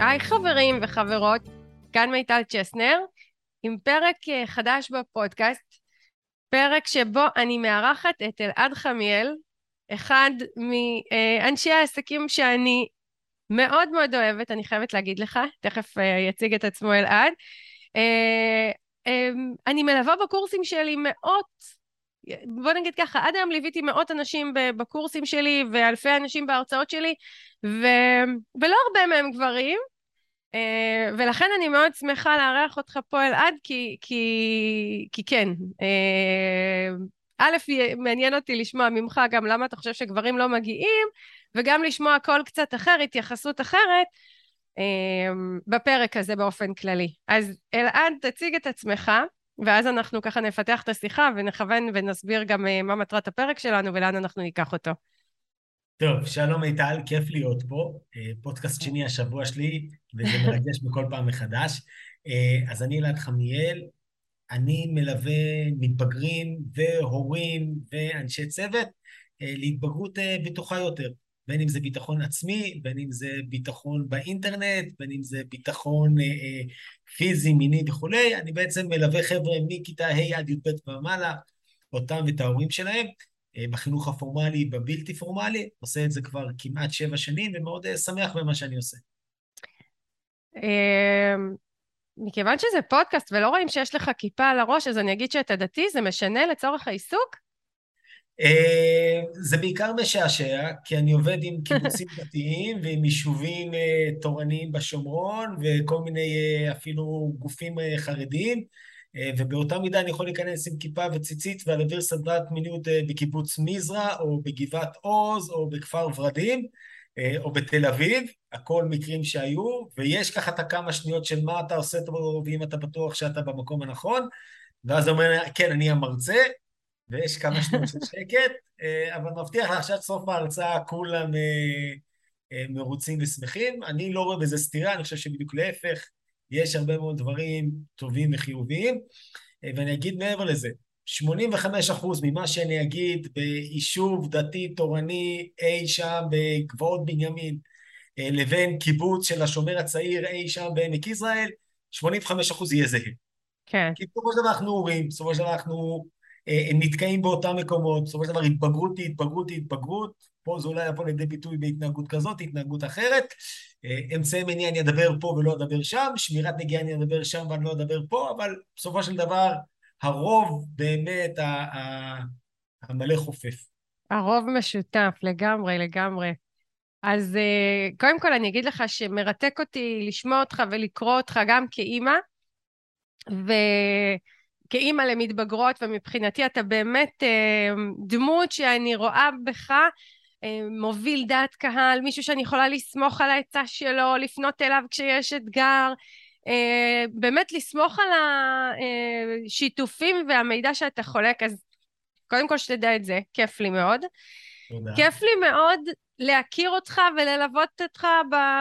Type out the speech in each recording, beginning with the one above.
היי חברים וחברות, כאן מיטל צ'סנר, עם פרק אה, חדש בפודקאסט, פרק שבו אני מארחת את אלעד חמיאל, אחד מאנשי העסקים שאני מאוד מאוד אוהבת, אני חייבת להגיד לך, תכף אה, יציג את עצמו אלעד. אה, אני מלווה בקורסים שלי מאות בוא נגיד ככה, עד היום ליוויתי מאות אנשים בקורסים שלי ואלפי אנשים בהרצאות שלי, ו... ולא הרבה מהם גברים, Uh, ולכן אני מאוד שמחה לארח אותך פה אלעד, כי, כי, כי כן. Uh, א', מעניין אותי לשמוע ממך גם למה אתה חושב שגברים לא מגיעים, וגם לשמוע קול קצת אחר, התייחסות אחרת, uh, בפרק הזה באופן כללי. אז אלעד, תציג את עצמך. ואז אנחנו ככה נפתח את השיחה ונכוון ונסביר גם אה, מה מטרת הפרק שלנו ולאן אנחנו ניקח אותו. טוב, שלום מיטל, כיף להיות פה. אה, פודקאסט שני השבוע שלי, וזה מרגש בכל פעם מחדש. אה, אז אני אלעד חמיאל, אני מלווה מתבגרים והורים ואנשי צוות להתבגרות בטוחה יותר. בין אם זה ביטחון עצמי, בין אם זה ביטחון באינטרנט, בין אם זה ביטחון אה, אה, פיזי, מיני וכולי. אני בעצם מלווה חבר'ה מכיתה ה' עד י"ב ומעלה, אותם ואת ההורים שלהם, אה, בחינוך הפורמלי, בבלתי פורמלי. עושה את זה כבר כמעט שבע שנים, ומאוד אה, שמח במה שאני עושה. אמ, מכיוון שזה פודקאסט ולא רואים שיש לך כיפה על הראש, אז אני אגיד שאתה דתי, זה משנה לצורך העיסוק? אה, זה בעיקר משעשע, כי אני עובד עם קיבוצים דתיים ועם יישובים אה, תורניים בשומרון וכל מיני אה, אפילו גופים חרדיים, ובאותה מידה אני יכול להיכנס עם כיפה וציצית ולהעביר סדרת מיניות בקיבוץ מזרע או בגבעת עוז או בכפר ורדים או בתל אביב, הכל מקרים שהיו, ויש ככה את הכמה שניות של מה אתה עושה טוב ואם אתה בטוח שאתה במקום הנכון, ואז הוא אומר, כן, אני המרצה, ויש כמה שניות של שקט, אה, אבל מבטיח לך שעד סוף ההרצאה כולם אה, אה, מרוצים ושמחים. אני לא רואה בזה סתירה, אני חושב שבדיוק להפך, יש הרבה מאוד דברים טובים וחיוביים. ואני אגיד מעבר לזה, 85% ממה שאני אגיד ביישוב דתי תורני אי שם בגבעות בנימין, לבין קיבוץ של השומר הצעיר אי שם בעמק יזרעאל, 85% יהיה זהה. כן. כי בסופו של דבר אנחנו הורים, בסופו של דבר אנחנו אה, נתקעים באותם מקומות, בסופו של דבר התבגרות היא התבגרות היא התבגרות, פה זה אולי יבוא לידי ביטוי בהתנהגות כזאת, התנהגות אחרת, אה, אמצעי מניע אני אדבר פה ולא אדבר שם, שמירת נגיעה אני אדבר שם ואני לא אדבר פה, אבל בסופו של דבר הרוב באמת המלא חופף. הרוב משותף, לגמרי, לגמרי. אז אה, קודם כל אני אגיד לך שמרתק אותי לשמוע אותך ולקרוא אותך גם כאימא, ו... כאימא למתבגרות, ומבחינתי אתה באמת אה, דמות שאני רואה בך אה, מוביל דעת קהל, מישהו שאני יכולה לסמוך על העצה שלו, לפנות אליו כשיש אתגר, אה, באמת לסמוך על השיתופים והמידע שאתה חולק, אז קודם כל שתדע את זה, כיף לי מאוד. תודה. כיף לי מאוד להכיר אותך וללוות אותך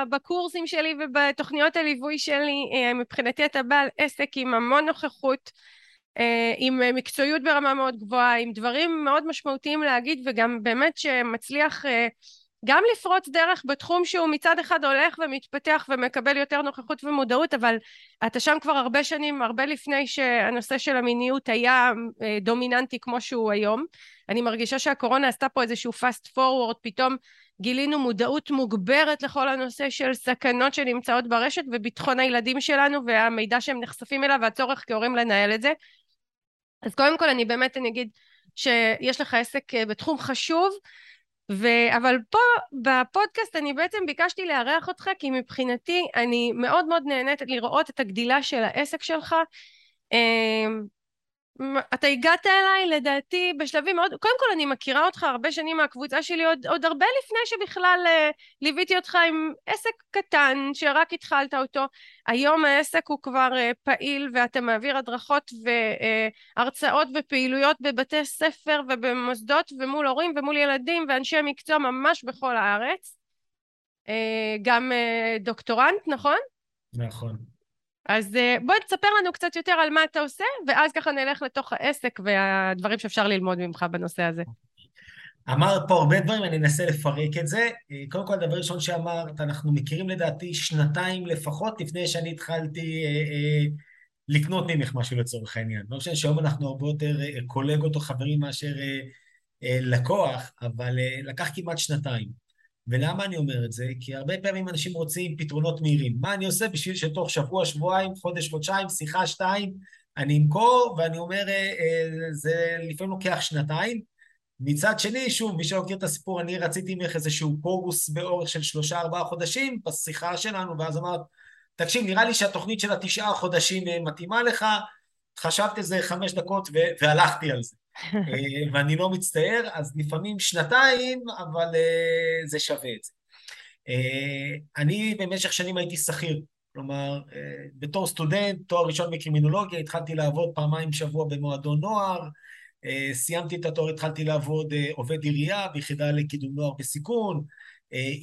בקורסים שלי ובתוכניות הליווי שלי. מבחינתי אתה בעל עסק עם המון נוכחות. אה, עם אה, מקצועיות ברמה מאוד גבוהה, עם דברים מאוד משמעותיים להגיד וגם באמת שמצליח אה, גם לפרוץ דרך בתחום שהוא מצד אחד הולך ומתפתח ומקבל יותר נוכחות ומודעות אבל אתה שם כבר הרבה שנים, הרבה לפני שהנושא של המיניות היה דומיננטי כמו שהוא היום. אני מרגישה שהקורונה עשתה פה איזשהו fast forward, פתאום גילינו מודעות מוגברת לכל הנושא של סכנות שנמצאות ברשת וביטחון הילדים שלנו והמידע שהם נחשפים אליו והצורך כהורים לנהל את זה אז קודם כל אני באמת אני אגיד שיש לך עסק אה, בתחום חשוב, ו... אבל פה בפודקאסט אני בעצם ביקשתי לארח אותך כי מבחינתי אני מאוד מאוד נהנית לראות את הגדילה של העסק שלך. אתה הגעת אליי לדעתי בשלבים מאוד, קודם כל אני מכירה אותך הרבה שנים מהקבוצה שלי עוד, עוד הרבה לפני שבכלל uh, ליוויתי אותך עם עסק קטן שרק התחלת אותו, היום העסק הוא כבר uh, פעיל ואתה מעביר הדרכות והרצאות uh, ופעילויות בבתי ספר ובמוסדות ומול הורים ומול ילדים ואנשי מקצוע ממש בכל הארץ, גם דוקטורנט נכון? נכון אז אה, בוא תספר לנו קצת יותר על מה אתה עושה, ואז ככה נלך לתוך העסק והדברים שאפשר ללמוד ממך בנושא הזה. אמרת פה הרבה דברים, אני אנסה לפרק את זה. קודם כל, הדבר הראשון שאמרת, אנחנו מכירים לדעתי שנתיים לפחות לפני שאני התחלתי אה, אה, לקנות ממך משהו לצורך העניין. לא משנה שהיום אנחנו הרבה יותר אה, קולגות או חברים מאשר אה, אה, לקוח, אבל אה, לקח כמעט שנתיים. ולמה אני אומר את זה? כי הרבה פעמים אנשים רוצים פתרונות מהירים. מה אני עושה בשביל שתוך שבוע, שבועיים, חודש, חודשיים, שיחה, שתיים, אני אמכור, ואני אומר, אה, אה, זה לפעמים לוקח שנתיים. מצד שני, שוב, מי שלא מכיר את הסיפור, אני רציתי ממך איזשהו קורוס באורך של שלושה ארבעה חודשים בשיחה שלנו, ואז אמרת, תקשיב, נראה לי שהתוכנית של התשעה חודשים אה, מתאימה לך, חשבתי איזה חמש דקות והלכתי על זה. אה, ואני לא מצטער, אז לפעמים שנתיים, אבל uh, זה שווה את זה. Uh, אני במשך שנים הייתי שכיר, כלומר, בתור סטודנט, תואר ראשון בקרימינולוגיה, התחלתי לעבוד פעמיים בשבוע במועדון נוער, סיימתי את התואר, התחלתי לעבוד עובד עירייה ביחידה לקידום נוער בסיכון,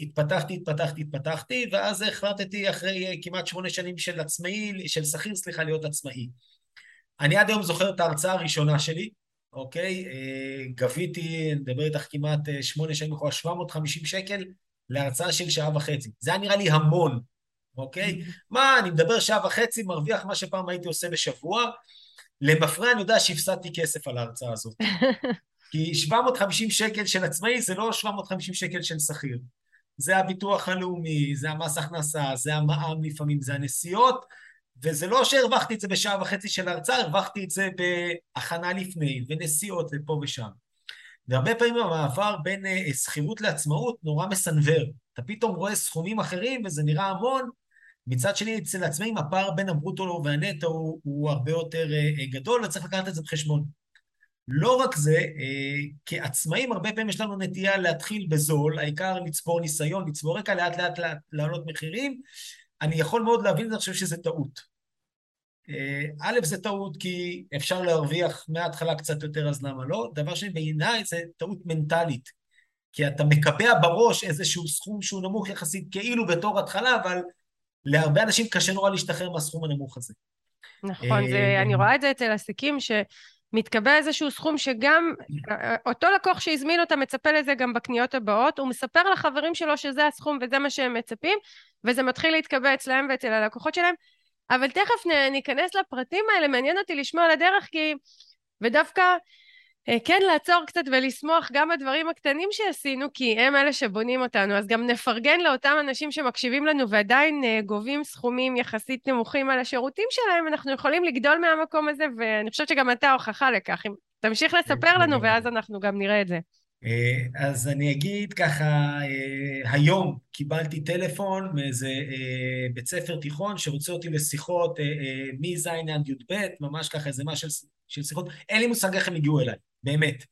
התפתחתי, התפתחתי, התפתחתי, ואז החלטתי אחרי כמעט שמונה שנים של עצמאי, של שכיר, סליחה, להיות עצמאי. אני עד היום זוכר את ההרצאה הראשונה שלי, אוקיי? אה, גביתי, אני מדבר איתך כמעט אה, שמונה שנים אחורה, 750 שקל להרצאה של שעה וחצי. זה היה נראה לי המון, אוקיי? מה, אני מדבר שעה וחצי, מרוויח מה שפעם הייתי עושה בשבוע. למפרע אני יודע שהפסדתי כסף על ההרצאה הזאת. כי 750 שקל של עצמאי זה לא 750 שקל של שכיר. זה הביטוח הלאומי, זה המס הכנסה, זה המע"מ לפעמים, זה הנסיעות, וזה לא שהרווחתי את זה בשעה וחצי של ההרצאה, הרווחתי את זה בהכנה לפני, ונסיעות ופה ושם. והרבה פעמים המעבר בין אה, שכירות לעצמאות נורא מסנוור. אתה פתאום רואה סכומים אחרים וזה נראה המון, מצד שני, אצל עצמאים הפער בין הברוטו והנטו הוא, הוא הרבה יותר uh, גדול, וצריך לקחת את זה בחשבון. לא רק זה, כעצמאים הרבה פעמים יש לנו נטייה להתחיל בזול, העיקר לצבור ניסיון, לצבור רקע, לאט לאט לעלות מחירים, אני יכול מאוד להבין זה, אני חושב שזה טעות. אה, א', זה טעות כי אפשר להרוויח מההתחלה קצת יותר, אז למה לא? דבר שני, בעיניי זה טעות מנטלית. כי אתה מקבע בראש איזשהו סכום שהוא נמוך יחסית כאילו בתור התחלה, אבל להרבה אנשים קשה נורא להשתחרר מהסכום הנמוך הזה. נכון, זה, אה, אני רואה את זה אצל עסקים, ש... מתקבע איזשהו סכום שגם אותו לקוח שהזמין אותה מצפה לזה גם בקניות הבאות, הוא מספר לחברים שלו שזה הסכום וזה מה שהם מצפים, וזה מתחיל להתקבע אצלם ואצל הלקוחות שלהם. אבל תכף ניכנס לפרטים האלה, מעניין אותי לשמוע על הדרך כי... ודווקא אה, כן לעצור קצת ולשמוח גם בדברים הקטנים שעשינו, כי הם אלה שבונים אותנו. אז גם נפרגן לאותם אנשים שמקשיבים לנו ועדיין אה, גובים סכומים יחסית נמוכים על השירותים שלהם, אנחנו יכולים לגדול מהמקום הזה, ואני חושבת שגם אתה הוכחה לכך. אם תמשיך לספר לנו, ואז אנחנו גם נראה את זה. אה, אז אני אגיד ככה, היום קיבלתי טלפון מאיזה בית ספר תיכון שרוצה אותי לשיחות מז' עד י"ב, ממש ככה איזה מה של, של שיחות, אין לי מושג איך הם הגיעו אליי. באמת.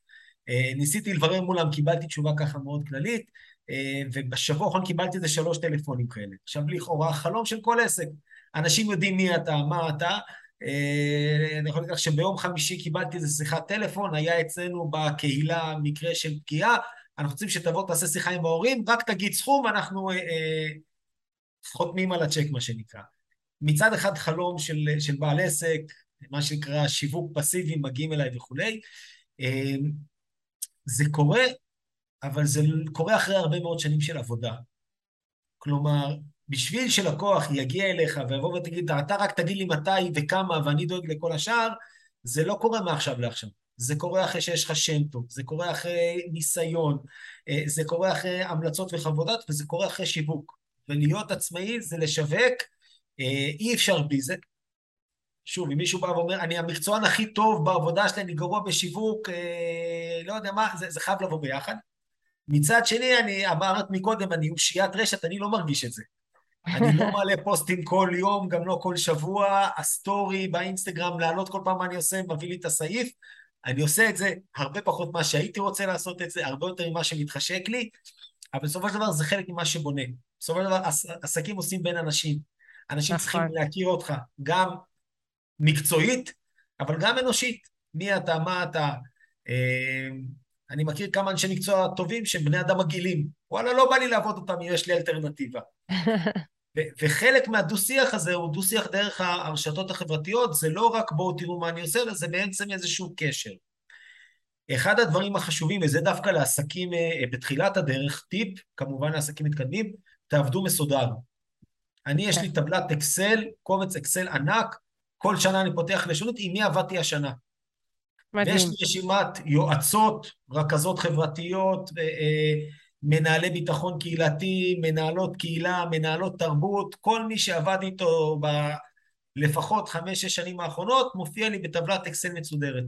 אה, ניסיתי לברר מולם, קיבלתי תשובה ככה מאוד כללית, אה, ובשבוע האחרון קיבלתי איזה שלוש טלפונים כאלה. עכשיו, לכאורה, חלום של כל עסק. אנשים יודעים מי אתה, מה אתה. אה, אני יכול להגיד לך שביום חמישי קיבלתי איזה שיחת טלפון, היה אצלנו בקהילה מקרה של פגיעה, אנחנו רוצים שתבוא, תעשה שיחה עם ההורים, רק תגיד סכום, אנחנו חותמים על הצ'ק, מה שנקרא. מצד אחד חלום של, של בעל עסק, מה שנקרא שיווק פסיבי, מגיעים אליי וכולי. זה קורה, אבל זה קורה אחרי הרבה מאוד שנים של עבודה. כלומר, בשביל שלקוח יגיע אליך ויבוא ותגיד, אתה רק תגיד לי מתי וכמה ואני דואג לכל השאר, זה לא קורה מעכשיו לעכשיו. זה קורה אחרי שיש לך שם טוב, זה קורה אחרי ניסיון, אה, זה קורה אחרי המלצות וחוות וזה קורה אחרי שיווק. ולהיות עצמאי זה לשווק, אה, אי אפשר בלי זה. שוב, אם מישהו בא ואומר, אני המקצוען הכי טוב בעבודה שלי, אני גרוע בשיווק, אה, לא יודע מה, זה, זה חייב לבוא ביחד. מצד שני, אני אמרת מקודם, אני אושיית רשת, אני לא מרגיש את זה. אני לא מעלה פוסטים כל יום, גם לא כל שבוע, הסטורי באינסטגרם, להעלות כל פעם מה אני עושה, מביא לי את הסעיף. אני עושה את זה הרבה פחות ממה שהייתי רוצה לעשות את זה, הרבה יותר ממה שמתחשק לי, אבל בסופו של דבר זה חלק ממה שבונה. בסופו של דבר עסקים עושים בין אנשים. אנשים צריכים נכון. להכיר אותך, גם מקצועית, אבל גם אנושית. מי אתה, מה אתה. אה, אני מכיר כמה אנשי מקצוע טובים שהם בני אדם מגעילים. וואלה, לא בא לי לעבוד אותם, יש לי אלטרנטיבה. וחלק מהדו-שיח הזה הוא דו-שיח דרך הרשתות החברתיות, זה לא רק בואו תראו מה אני עושה, אלא זה בעצם איזשהו קשר. אחד הדברים החשובים, וזה דווקא לעסקים אה, בתחילת הדרך, טיפ, כמובן לעסקים מתקדמים, תעבדו מסודר. אני, יש לי כן. טבלת אקסל, קובץ אקסל ענק, כל שנה אני פותח לשונות, עם מי עבדתי השנה. מדהים. ויש לי רשימת יועצות, רכזות חברתיות, אה, מנהלי ביטחון קהילתי, מנהלות קהילה, מנהלות תרבות, כל מי שעבד איתו ב... לפחות חמש-שש שנים האחרונות, מופיע לי בטבלת אקסל מצודרת.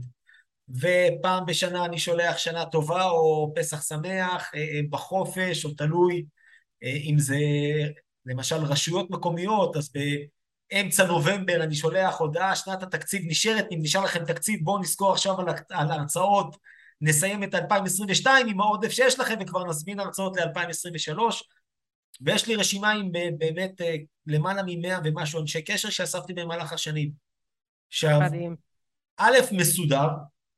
ופעם בשנה אני שולח שנה טובה או פסח שמח אה, אה, בחופש, או תלוי אם זה למשל רשויות מקומיות, אז באמצע נובמבר אני שולח הודעה, שנת התקציב נשארת, אם נשאר לכם תקציב בואו נזכור עכשיו על, על הרצאות, נסיים את 2022 עם העודף שיש לכם וכבר נזמין הרצאות ל-2023. ויש לי רשימה עם באמת אה, למעלה ממאה ומשהו אנשי קשר שאספתי במהלך השנים. עכשיו, א', מסודר,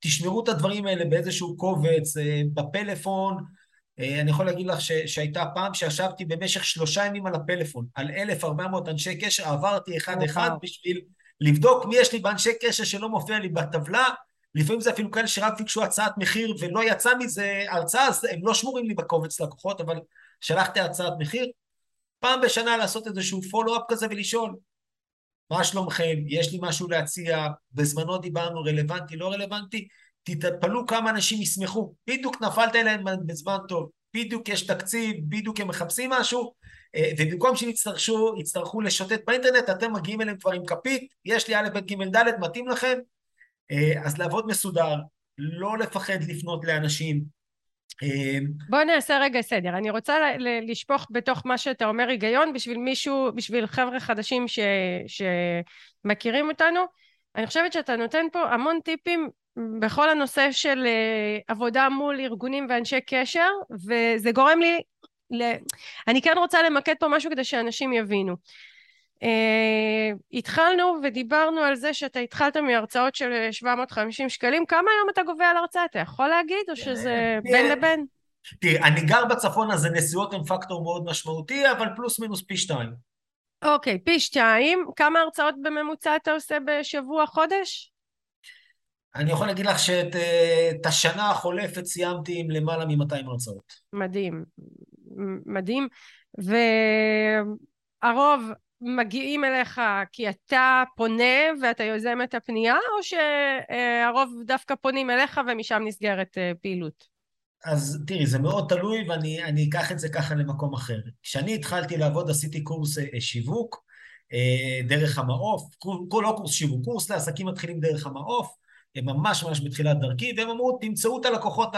תשמרו את הדברים האלה באיזשהו קובץ, אה, בפלאפון, אה, אני יכול להגיד לך ש, שהייתה פעם שישבתי במשך שלושה ימים על הפלאפון, על 1,400 אנשי קשר, עברתי אחד-אחד בשביל לבדוק מי יש לי באנשי קשר שלא מופיע לי בטבלה, לפעמים זה אפילו כאלה שרק ביקשו הצעת מחיר ולא יצא מזה הרצאה, אז הם לא שמורים לי בקובץ לקוחות, אבל שלחתי הצעת מחיר. פעם בשנה לעשות איזשהו פולו-אפ כזה ולשאול, מה שלומכם, יש לי משהו להציע, בזמנו דיברנו רלוונטי, לא רלוונטי, תתפלאו כמה אנשים ישמחו, בדיוק נפלת אליהם בזמן טוב, בדיוק יש תקציב, בדיוק הם מחפשים משהו, אה, ובמקום שיצטרכו לשוטט באינטרנט, אתם מגיעים אליהם כבר עם כפית, יש לי א', ב', ג', ד', מתאים לכם, אז לעבוד מסודר, לא לפחד לפנות לאנשים. אה, בוא נעשה רגע סדר. אני רוצה לשפוך בתוך מה שאתה אומר היגיון בשביל מישהו, בשביל חבר'ה חדשים ש, שמכירים אותנו. אני חושבת שאתה נותן פה המון טיפים בכל הנושא של uh, עבודה מול ארגונים ואנשי קשר, וזה גורם לי, ל... אני כן רוצה למקד פה משהו כדי שאנשים יבינו. Uh, התחלנו ודיברנו על זה שאתה התחלת מהרצאות של 750 שקלים, כמה היום אתה גובה על הרצאה? אתה יכול להגיד, או שזה בין לבין? תראי, אני גר בצפון, אז הנסיעות הן פקטור מאוד משמעותי, אבל פלוס מינוס פי שתיים. אוקיי, פי שתיים. כמה הרצאות בממוצע אתה עושה בשבוע, חודש? אני יכול להגיד לך שאת אה, השנה החולפת סיימתי עם למעלה מ-200 הרצאות. מדהים, מדהים. והרוב מגיעים אליך כי אתה פונה ואתה יוזם את הפנייה, או שהרוב דווקא פונים אליך ומשם נסגרת אה, פעילות? אז תראי, זה מאוד תלוי ואני אקח את זה ככה למקום אחר. כשאני התחלתי לעבוד עשיתי קורס אה, שיווק דרך המעוף, לא קורס שיווק, קורס לעסקים מתחילים דרך המעוף, ממש ממש בתחילת דרכי, והם אמרו, תמצאו את הלקוחות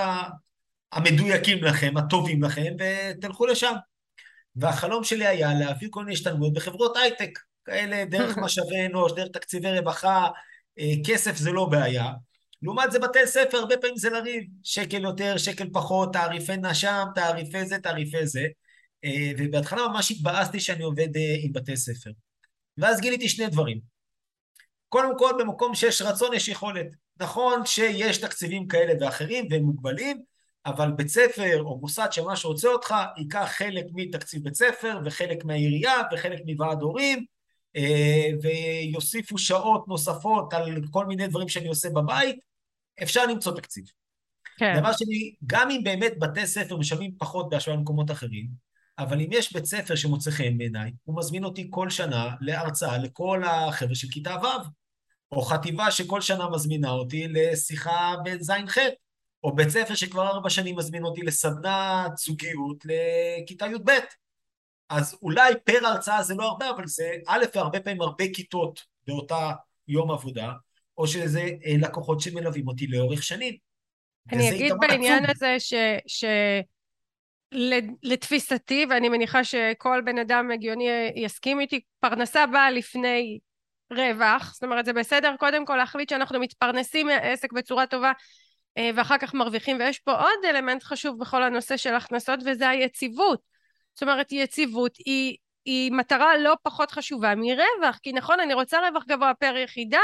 המדויקים לכם, הטובים לכם, ותלכו לשם. והחלום שלי היה להביא כל מיני השתלמויות בחברות הייטק, כאלה דרך משאבי אנוש, דרך תקציבי רווחה, אה, כסף זה לא בעיה. לעומת זה בתי ספר, הרבה פעמים זה לריב, שקל יותר, שקל פחות, תעריפי נשם, תעריפי זה, תעריפי זה. אה, ובהתחלה ממש התבאסתי שאני עובד אה, עם בתי ספר. ואז גיליתי שני דברים. קודם כל, במקום שיש רצון יש יכולת. נכון שיש תקציבים כאלה ואחרים והם מוגבלים, אבל בית ספר או מוסד שממש רוצה אותך, ייקח חלק מתקציב בית ספר וחלק מהעירייה וחלק מוועד הורים, אה, ויוסיפו שעות נוספות על כל מיני דברים שאני עושה בבית, אפשר למצוא תקציב. כן. דבר שני, גם אם באמת בתי ספר משלמים פחות בהשוואה למקומות אחרים, אבל אם יש בית ספר שמוצא חן בעיניי, הוא מזמין אותי כל שנה להרצאה לכל החבר'ה של כיתה ו'. או חטיבה שכל שנה מזמינה אותי לשיחה בז'-ח', או בית ספר שכבר ארבע שנים מזמין אותי לסדנת זוגיות לכיתה י"ב. אז אולי פר הרצאה זה לא הרבה, אבל זה א', והרבה פעמים הרבה כיתות באותה יום עבודה, או שזה אה, לקוחות שמלווים אותי לאורך שנים. אני אגיד בעניין עצום. הזה ש... ש... לתפיסתי, ואני מניחה שכל בן אדם הגיוני יסכים איתי, פרנסה באה לפני רווח, זאת אומרת זה בסדר קודם כל להחליט שאנחנו מתפרנסים מהעסק בצורה טובה ואחר כך מרוויחים ויש פה עוד אלמנט חשוב בכל הנושא של הכנסות וזה היציבות. זאת אומרת יציבות היא, היא מטרה לא פחות חשובה מרווח כי נכון אני רוצה רווח גבוה פר יחידה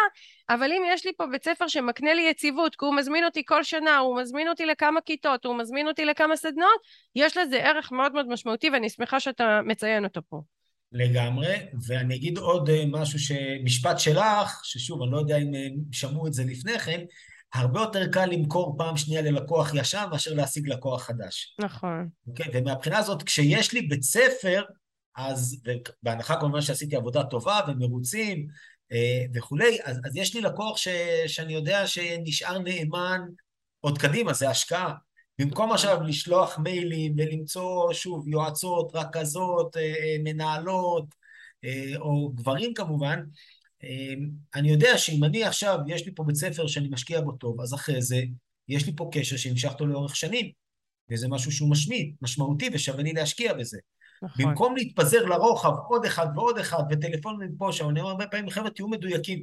אבל אם יש לי פה בית ספר שמקנה לי יציבות כי הוא מזמין אותי כל שנה הוא מזמין אותי לכמה כיתות הוא מזמין אותי לכמה סדנות יש לזה ערך מאוד מאוד משמעותי ואני שמחה שאתה מציין אותו פה. לגמרי, ואני אגיד עוד אה, משהו, משפט שלך, ששוב, אני לא יודע אם אה, שמעו את זה לפני כן, הרבה יותר קל למכור פעם שנייה ללקוח ישן מאשר להשיג לקוח חדש. נכון. אוקיי? ומהבחינה הזאת, כשיש לי בית ספר, אז, בהנחה כמובן שעשיתי עבודה טובה ומרוצים אה, וכולי, אז, אז יש לי לקוח ש, שאני יודע שנשאר נאמן עוד קדימה, זה השקעה. במקום עכשיו לשלוח מיילים ולמצוא, שוב, יועצות, רכזות, אה, אה, מנהלות, או גברים כמובן, אני יודע שאם אני עכשיו, יש לי פה בית ספר שאני משקיע בו טוב, אז אחרי זה יש לי פה קשר שנמשך אותו לאורך שנים, וזה משהו שהוא משמיד, משמעותי, ושווה לי להשקיע בזה. נכון. במקום להתפזר לרוחב עוד אחד ועוד אחד, וטלפונים פה, שם, אני אומר הרבה פעמים, חבר'ה, תהיו מדויקים.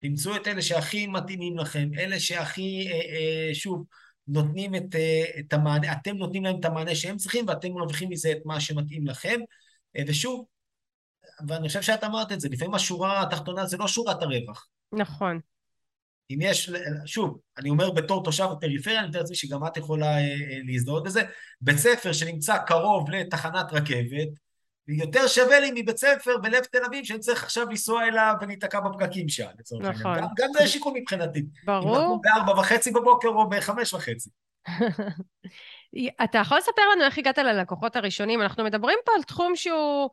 תמצאו את אלה שהכי מתאימים לכם, אלה שהכי, אה, אה, שוב, נותנים את, אה, את המענה, אתם נותנים להם את המענה שהם צריכים, ואתם מרוויחים מזה את מה שמתאים לכם. אה, ושוב, ואני חושב שאת אמרת את זה, לפעמים השורה התחתונה זה לא שורת הרווח. נכון. אם יש, שוב, אני אומר בתור תושב הפריפריה, אני מתאר לעצמי שגם את יכולה אה, אה, להזדהות בזה, בית ספר שנמצא קרוב לתחנת רכבת, יותר שווה לי מבית ספר בלב תל אביב, שאני צריך עכשיו לנסוע אליו ולהיתקע בפקקים שם, לצורך העניין. נכון. גם, גם זה שיקול מבחינתי. ברור. אם נקום בארבע וחצי בבוקר או בחמש וחצי. אתה יכול לספר לנו איך הגעת ללקוחות הראשונים? אנחנו מדברים פה על תחום שהוא...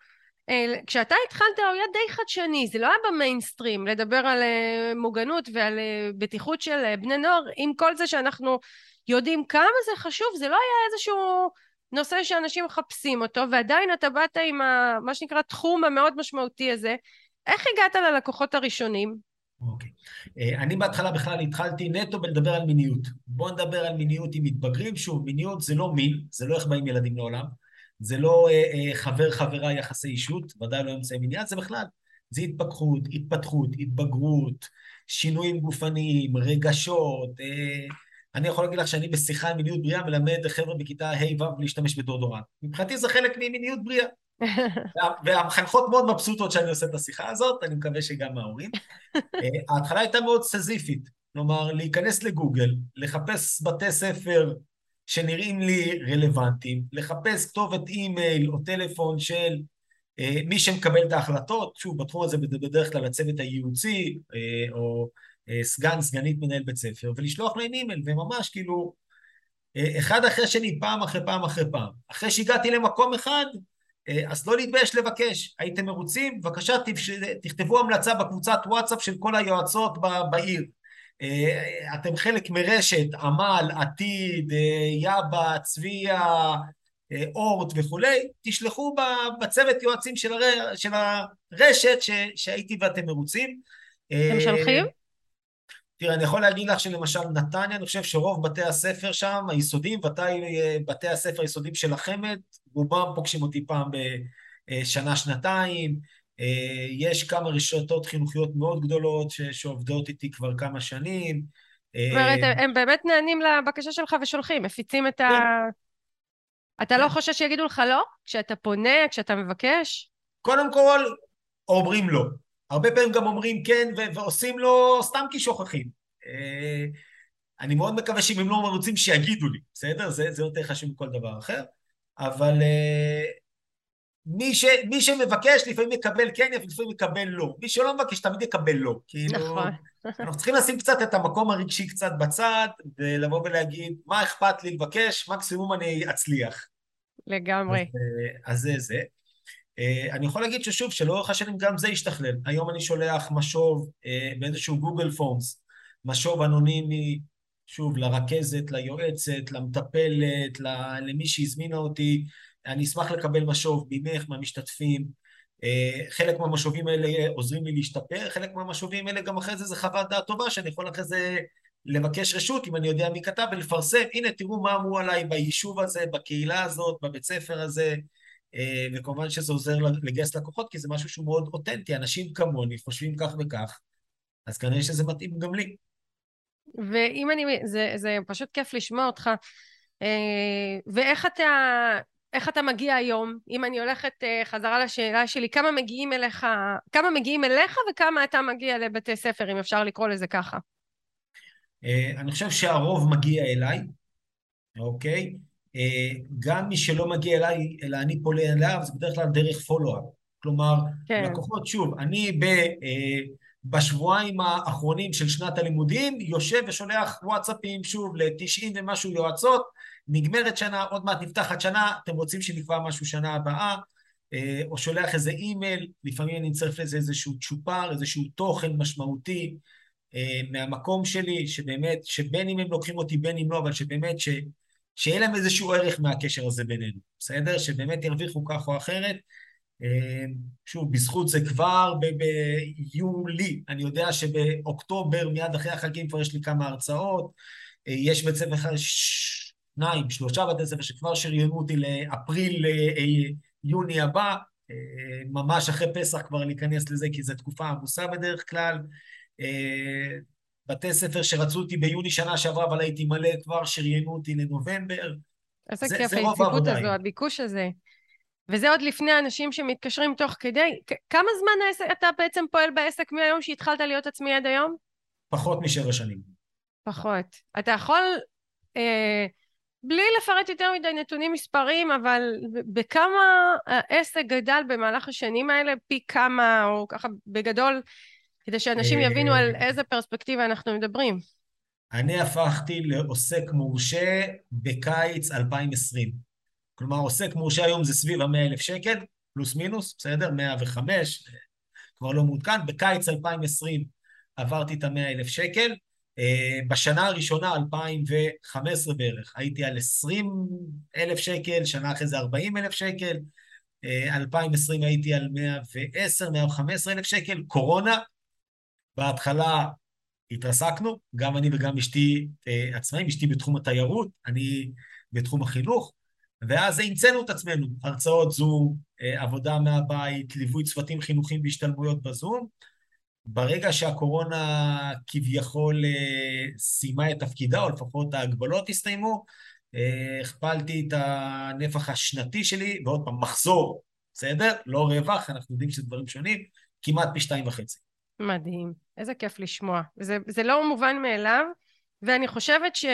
אה, כשאתה התחלת הוא היה די חדשני, זה לא היה במיינסטרים לדבר על אה, מוגנות ועל אה, בטיחות של בני נוער, עם כל זה שאנחנו יודעים כמה זה חשוב, זה לא היה איזשהו נושא שאנשים מחפשים אותו, ועדיין אתה באת עם ה, מה שנקרא תחום המאוד משמעותי הזה. איך הגעת ללקוחות הראשונים? אוקיי. Okay. אני בהתחלה בכלל התחלתי נטו בלדבר על מיניות. בואו נדבר על מיניות עם מתבגרים. שוב, מיניות זה לא מין, זה לא איך באים ילדים לעולם. זה לא אה, אה, חבר-חברה יחסי אישות, ודאי לא אמצעי מניעה, זה בכלל, זה התפתחות, התפתחות, התבגרות, שינויים גופניים, רגשות. אה, אני יכול להגיד לך שאני בשיחה עם מיניות בריאה מלמד חבר'ה בכיתה ה'-ו' להשתמש בדורדורנט. מבחינתי זה חלק ממיניות בריאה. והמחנכות מאוד מבסוטות שאני עושה את השיחה הזאת, אני מקווה שגם ההורים. ההתחלה הייתה מאוד סזיפית, כלומר, להיכנס לגוגל, לחפש בתי ספר שנראים לי רלוונטיים, לחפש כתובת אימייל או טלפון של אה, מי שמקבל את ההחלטות, שוב, בתחום הזה בדרך כלל הצוות הייעוצי, אה, או אה, סגן, סגנית מנהל בית ספר, ולשלוח להם אימייל, וממש כאילו, אה, אחד אחרי שני, פעם אחרי פעם אחרי פעם. אחרי שהגעתי למקום אחד, אה, אז לא להתבייש לבקש. הייתם מרוצים? בבקשה, תכתבו המלצה בקבוצת וואטסאפ של כל היועצות בעיר. אה, אתם חלק מרשת, עמל, עתיד, אה, יאבה, צביה, אה, אורט וכולי, תשלחו בצוות יועצים של, הר... של הרשת ש... שהייתי ואתם מרוצים. אתם שולחים? תראה, אני יכול להגיד לך שלמשל נתניה, אני חושב שרוב בתי הספר שם, היסודיים, ודאי בתי הספר היסודיים של החמ"ד, רובם פוגשים אותי פעם בשנה-שנתיים. אה, יש כמה רשתות חינוכיות מאוד גדולות ש- שעובדות איתי כבר כמה שנים. זאת אומרת, אה, הם באמת נענים לבקשה שלך ושולחים, מפיצים את ה... כן. אתה לא חושש שיגידו לך לא? כשאתה פונה, כשאתה מבקש? קודם כל, אומרים לא. הרבה פעמים גם אומרים כן ו- ועושים לו סתם כי שוכחים. אה, אני מאוד מקווה שאם הם לא מרוצים שיגידו לי, בסדר? זה, זה יותר חשוב מכל דבר אחר. אבל מי, ש, מי שמבקש לפעמים יקבל כן, לפעמים יקבל לא. מי שלא מבקש תמיד יקבל לא. כאילו, נכון. אנחנו צריכים לשים קצת את המקום הרגשי קצת בצד, ולבוא ולהגיד, מה אכפת לי לבקש, מקסימום אני אצליח. לגמרי. אז, אה, אז זה זה. אה, אני יכול להגיד ששוב, שלאורך השנים גם זה השתכלל. היום אני שולח משוב אה, באיזשהו גוגל פורמס, משוב אנונימי, שוב, לרכזת, ליועצת, למטפלת, למי שהזמינה אותי, אני אשמח לקבל משוב ממך, מהמשתתפים. אה, חלק מהמשובים האלה עוזרים לי להשתפר, חלק מהמשובים האלה גם אחרי זה זה חוות דעת טובה, שאני יכול אחרי זה לבקש רשות, אם אני יודע מי כתב, ולפרסם, הנה תראו מה אמרו עליי ביישוב הזה, בקהילה הזאת, בבית ספר הזה, אה, וכמובן שזה עוזר לגייס לקוחות, כי זה משהו שהוא מאוד אותנטי, אנשים כמוני חושבים כך וכך, אז כנראה שזה מתאים גם לי. ואם אני, זה, זה פשוט כיף לשמוע אותך. אה, ואיך אתה, איך אתה מגיע היום? אם אני הולכת uh, חזרה לשאלה שלי, כמה מגיעים אליך, כמה מגיעים אליך וכמה אתה מגיע לבתי ספר, אם אפשר לקרוא לזה ככה? Uh, אני חושב שהרוב מגיע אליי, אוקיי? Uh, גם מי שלא מגיע אליי, אלא אני פונה אליו, זה בדרך כלל דרך פולו-אפ. כלומר, כן. לקוחות, שוב, אני ב... בשבועיים האחרונים של שנת הלימודים, יושב ושולח וואטסאפים שוב ל-90 ומשהו יועצות, נגמרת שנה, עוד מעט נפתחת שנה, אתם רוצים שנקבע משהו שנה הבאה, אה, או שולח איזה אימייל, לפעמים אני צריך לזה איזשהו צ'ופר, איזשהו תוכן משמעותי אה, מהמקום שלי, שבאמת, שבין אם הם לוקחים אותי, בין אם לא, אבל שבאמת, ש, שיהיה להם איזשהו ערך מהקשר הזה בינינו, בסדר? שבאמת ירוויחו כך או אחרת. אה, שוב, בזכות זה כבר ביולי, אני יודע שבאוקטובר, מיד אחרי החגים, כבר יש לי כמה הרצאות. יש בית ספר שניים, שלושה בתי ספר שכבר שריינו אותי לאפריל, יוני הבא, אה, ממש אחרי פסח כבר להיכנס לזה, כי זו תקופה עמוסה בדרך כלל. אה, בתי ספר שרצו אותי ביוני שנה שעברה, אבל הייתי מלא כבר, שריינו אותי לנובמבר. איזה כיף היציבות הזו, הביקוש הזה. וזה עוד לפני אנשים שמתקשרים תוך כדי. כמה זמן העסק, אתה בעצם פועל בעסק מהיום שהתחלת להיות עצמי עד היום? פחות משבע שנים. פחות. אתה יכול אה, בלי לפרט יותר מדי נתונים מספריים, אבל בכמה העסק גדל במהלך השנים האלה, פי כמה, או ככה בגדול, כדי שאנשים יבינו על איזה פרספקטיבה אנחנו מדברים. אני הפכתי לעוסק מורשה בקיץ 2020. כלומר, עוסק מורשה היום זה סביב ה-100 אלף שקל, פלוס מינוס, בסדר? 105, כבר לא מעודכן. בקיץ 2020 עברתי את ה-100 אלף שקל. אה, בשנה הראשונה, 2015 בערך, הייתי על 20 אלף שקל, שנה אחרי זה 40 אלף שקל, 2020 אה, הייתי על 110, 115 אלף שקל, קורונה, בהתחלה התרסקנו, גם אני וגם אשתי אה, עצמאים, אשתי בתחום התיירות, אני בתחום החינוך, ואז המצאנו את עצמנו, הרצאות זום, עבודה מהבית, ליווי צוותים חינוכיים בהשתלמויות בזום, ברגע שהקורונה כביכול אה, סיימה את תפקידה, או לפחות ההגבלות הסתיימו, אה, הכפלתי את הנפח השנתי שלי, ועוד פעם, מחזור, בסדר? לא רווח, אנחנו יודעים שזה דברים שונים, כמעט פי שתיים וחצי. מדהים, איזה כיף לשמוע. זה, זה לא מובן מאליו, ואני חושבת ש...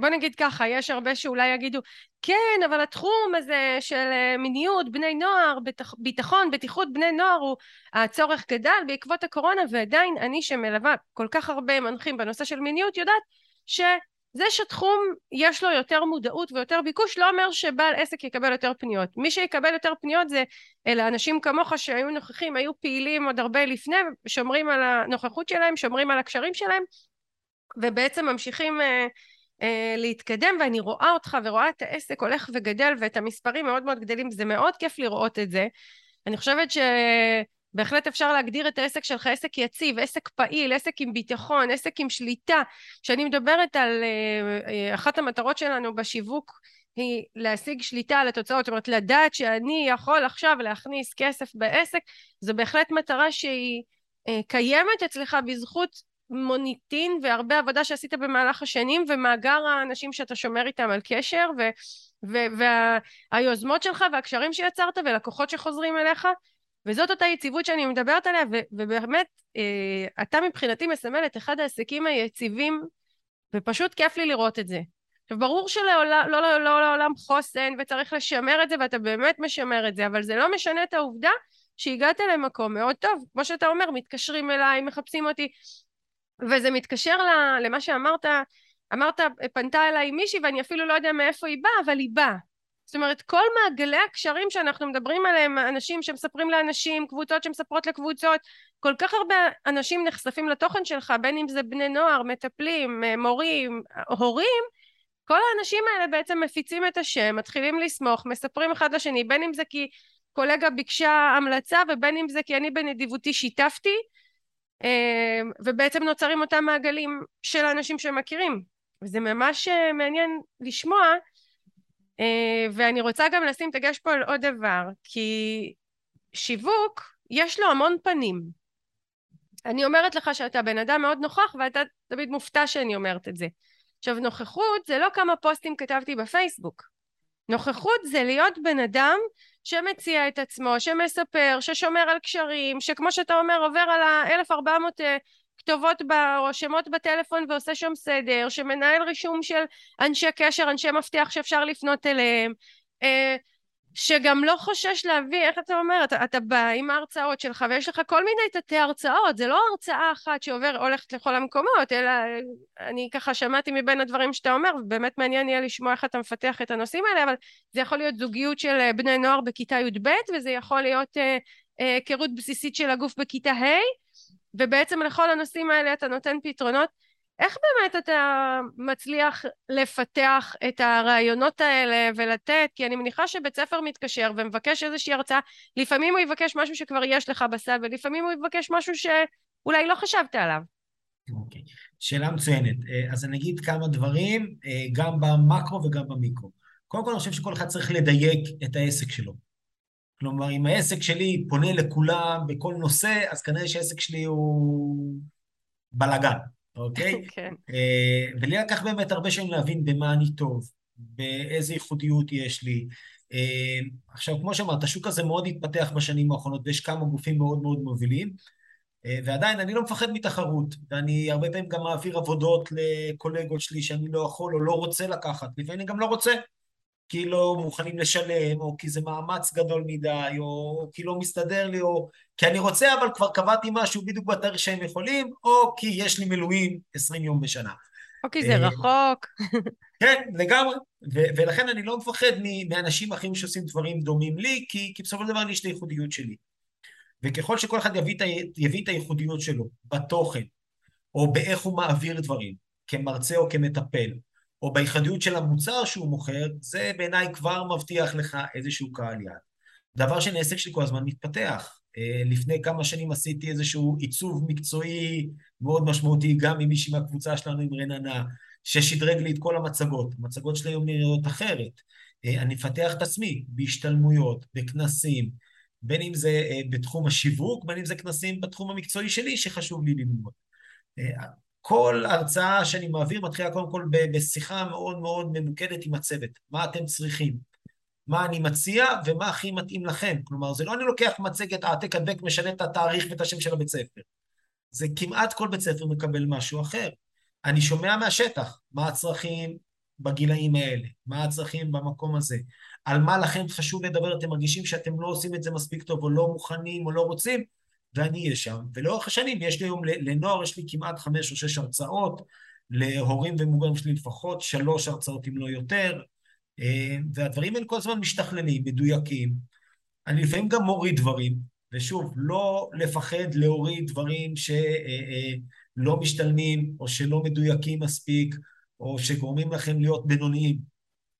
בוא נגיד ככה, יש הרבה שאולי יגידו, כן, אבל התחום הזה של אה, מיניות, בני נוער, ביטח... ביטחון, בטיחות בני נוער, הוא הצורך גדל בעקבות הקורונה, ועדיין אני שמלווה כל כך הרבה מנחים בנושא של מיניות, יודעת שזה שתחום יש לו יותר מודעות ויותר ביקוש, לא אומר שבעל עסק יקבל יותר פניות. מי שיקבל יותר פניות זה אלה אנשים כמוך שהיו נוכחים, היו פעילים עוד הרבה לפני, שומרים על הנוכחות שלהם, שומרים על הקשרים שלהם, ובעצם ממשיכים אה, אה, להתקדם ואני רואה אותך ורואה את העסק הולך וגדל ואת המספרים מאוד מאוד גדלים זה מאוד כיף לראות את זה. אני חושבת שבהחלט אפשר להגדיר את העסק שלך עסק יציב, עסק פעיל, עסק עם ביטחון, עסק עם שליטה. כשאני מדברת על אה, אה, אחת המטרות שלנו בשיווק היא להשיג שליטה על התוצאות, זאת אומרת לדעת שאני יכול עכשיו להכניס כסף בעסק, זו בהחלט מטרה שהיא אה, קיימת אצלך בזכות מוניטין והרבה עבודה שעשית במהלך השנים ומאגר האנשים שאתה שומר איתם על קשר ו, ו, והיוזמות שלך והקשרים שיצרת ולקוחות שחוזרים אליך וזאת אותה יציבות שאני מדברת עליה ו, ובאמת אה, אתה מבחינתי מסמל את אחד העסקים היציבים ופשוט כיף לי לראות את זה. עכשיו ברור שלעולם לא, לא, לא לעולם חוסן וצריך לשמר את זה ואתה באמת משמר את זה אבל זה לא משנה את העובדה שהגעת למקום מאוד טוב כמו שאתה אומר מתקשרים אליי מחפשים אותי וזה מתקשר למה שאמרת, אמרת, פנתה אליי מישהי ואני אפילו לא יודע מאיפה היא באה, אבל היא באה. זאת אומרת, כל מעגלי הקשרים שאנחנו מדברים עליהם, אנשים שמספרים לאנשים, קבוצות שמספרות לקבוצות, כל כך הרבה אנשים נחשפים לתוכן שלך, בין אם זה בני נוער, מטפלים, מורים, הורים, כל האנשים האלה בעצם מפיצים את השם, מתחילים לסמוך, מספרים אחד לשני, בין אם זה כי קולגה ביקשה המלצה ובין אם זה כי אני בנדיבותי שיתפתי, ובעצם נוצרים אותם מעגלים של האנשים שמכירים וזה ממש אה, מעניין לשמוע אה, ואני רוצה גם לשים דגש פה על עוד דבר כי שיווק יש לו המון פנים. אני אומרת לך שאתה בן אדם מאוד נוכח ואתה תמיד מופתע שאני אומרת את זה. עכשיו נוכחות זה לא כמה פוסטים כתבתי בפייסבוק נוכחות זה להיות בן אדם שמציע את עצמו, שמספר, ששומר על קשרים, שכמו שאתה אומר עובר על ה-1400 אה, כתובות ב, או שמות בטלפון ועושה שם סדר, שמנהל רישום של אנשי קשר, אנשי מפתח שאפשר לפנות אליהם, אה, שגם לא חושש להביא, איך אתה אומר, אתה, אתה בא עם ההרצאות שלך ויש לך כל מיני תתי הרצאות, זה לא הרצאה אחת שעובר, הולכת לכל המקומות, אלא אני ככה שמעתי מבין הדברים שאתה אומר, ובאמת מעניין יהיה לשמוע איך אתה מפתח את הנושאים האלה, אבל זה יכול להיות זוגיות של אה, בני נוער בכיתה י"ב, וזה יכול להיות אה, אה, היכרות בסיסית של הגוף בכיתה ה', ובעצם לכל הנושאים האלה אתה נותן פתרונות. איך באמת אתה מצליח לפתח את הרעיונות האלה ולתת? כי אני מניחה שבית ספר מתקשר ומבקש איזושהי הרצאה, לפעמים הוא יבקש משהו שכבר יש לך בסל, ולפעמים הוא יבקש משהו שאולי לא חשבת עליו. אוקיי, okay. שאלה מצוינת. אה, אז אני אגיד כמה דברים, אה, גם במקרו וגם במיקרו. קודם כל, אני חושב שכל אחד צריך לדייק את העסק שלו. כלומר, אם העסק שלי פונה לכולם בכל נושא, אז כנראה שהעסק שלי הוא בלאגן. אוקיי? כן. אה, ולי לקח באמת הרבה שנים להבין במה אני טוב, באיזה ייחודיות יש לי. אה, עכשיו, כמו שאמרת, השוק הזה מאוד התפתח בשנים האחרונות, ויש כמה גופים מאוד מאוד מובילים, אה, ועדיין אני לא מפחד מתחרות, ואני הרבה פעמים גם מעביר עבודות לקולגות שלי שאני לא יכול או לא רוצה לקחת, לפעמים אני גם לא רוצה. כי לא מוכנים לשלם, או כי זה מאמץ גדול מדי, או כי לא מסתדר לי, או כי אני רוצה, אבל כבר קבעתי משהו בדיוק בתאריך שהם יכולים, או כי יש לי מילואים 20 יום בשנה. או כי זה אה, רחוק. כן, לגמרי. ו- ולכן אני לא מפחד מאנשים אחרים שעושים דברים דומים לי, כי, כי בסופו של דבר יש את הייחודיות שלי. וככל שכל אחד יביא את, יביא את הייחודיות שלו בתוכן, או באיך הוא מעביר דברים, כמרצה או כמטפל, או בייחודיות של המוצר שהוא מוכר, זה בעיניי כבר מבטיח לך איזשהו קהל יעד. דבר שני, העסק שלי כל הזמן מתפתח. אה, לפני כמה שנים עשיתי איזשהו עיצוב מקצועי מאוד משמעותי, גם עם מישהי מהקבוצה שלנו, עם רננה, ששדרג לי את כל המצגות. המצגות שלי היום נראות אחרת. אה, אני מפתח את עצמי בהשתלמויות, בכנסים, בין אם זה אה, בתחום השיווק, בין אם זה כנסים בתחום המקצועי שלי שחשוב לי ללמוד. כל הרצאה שאני מעביר מתחילה קודם כל בשיחה מאוד מאוד ממוקדת עם הצוות. מה אתם צריכים? מה אני מציע ומה הכי מתאים לכם. כלומר, זה לא אני לוקח מצגת, העתק הדבק, משנה את התאריך ואת השם של הבית ספר. זה כמעט כל בית ספר מקבל משהו אחר. אני שומע מהשטח מה הצרכים בגילאים האלה, מה הצרכים במקום הזה, על מה לכם חשוב לדבר, אתם מרגישים שאתם לא עושים את זה מספיק טוב, או לא מוכנים, או לא רוצים, ואני אהיה שם. ולאורך השנים יש לי היום, לנוער יש לי כמעט חמש או שש הרצאות, להורים ומוגרים יש לי לפחות שלוש הרצאות אם לא יותר, אה, והדברים האלה כל הזמן משתכללים, מדויקים. אני לפעמים גם מוריד דברים, ושוב, לא לפחד להוריד דברים שלא אה, אה, משתלמים, או שלא מדויקים מספיק, או שגורמים לכם להיות בינוניים.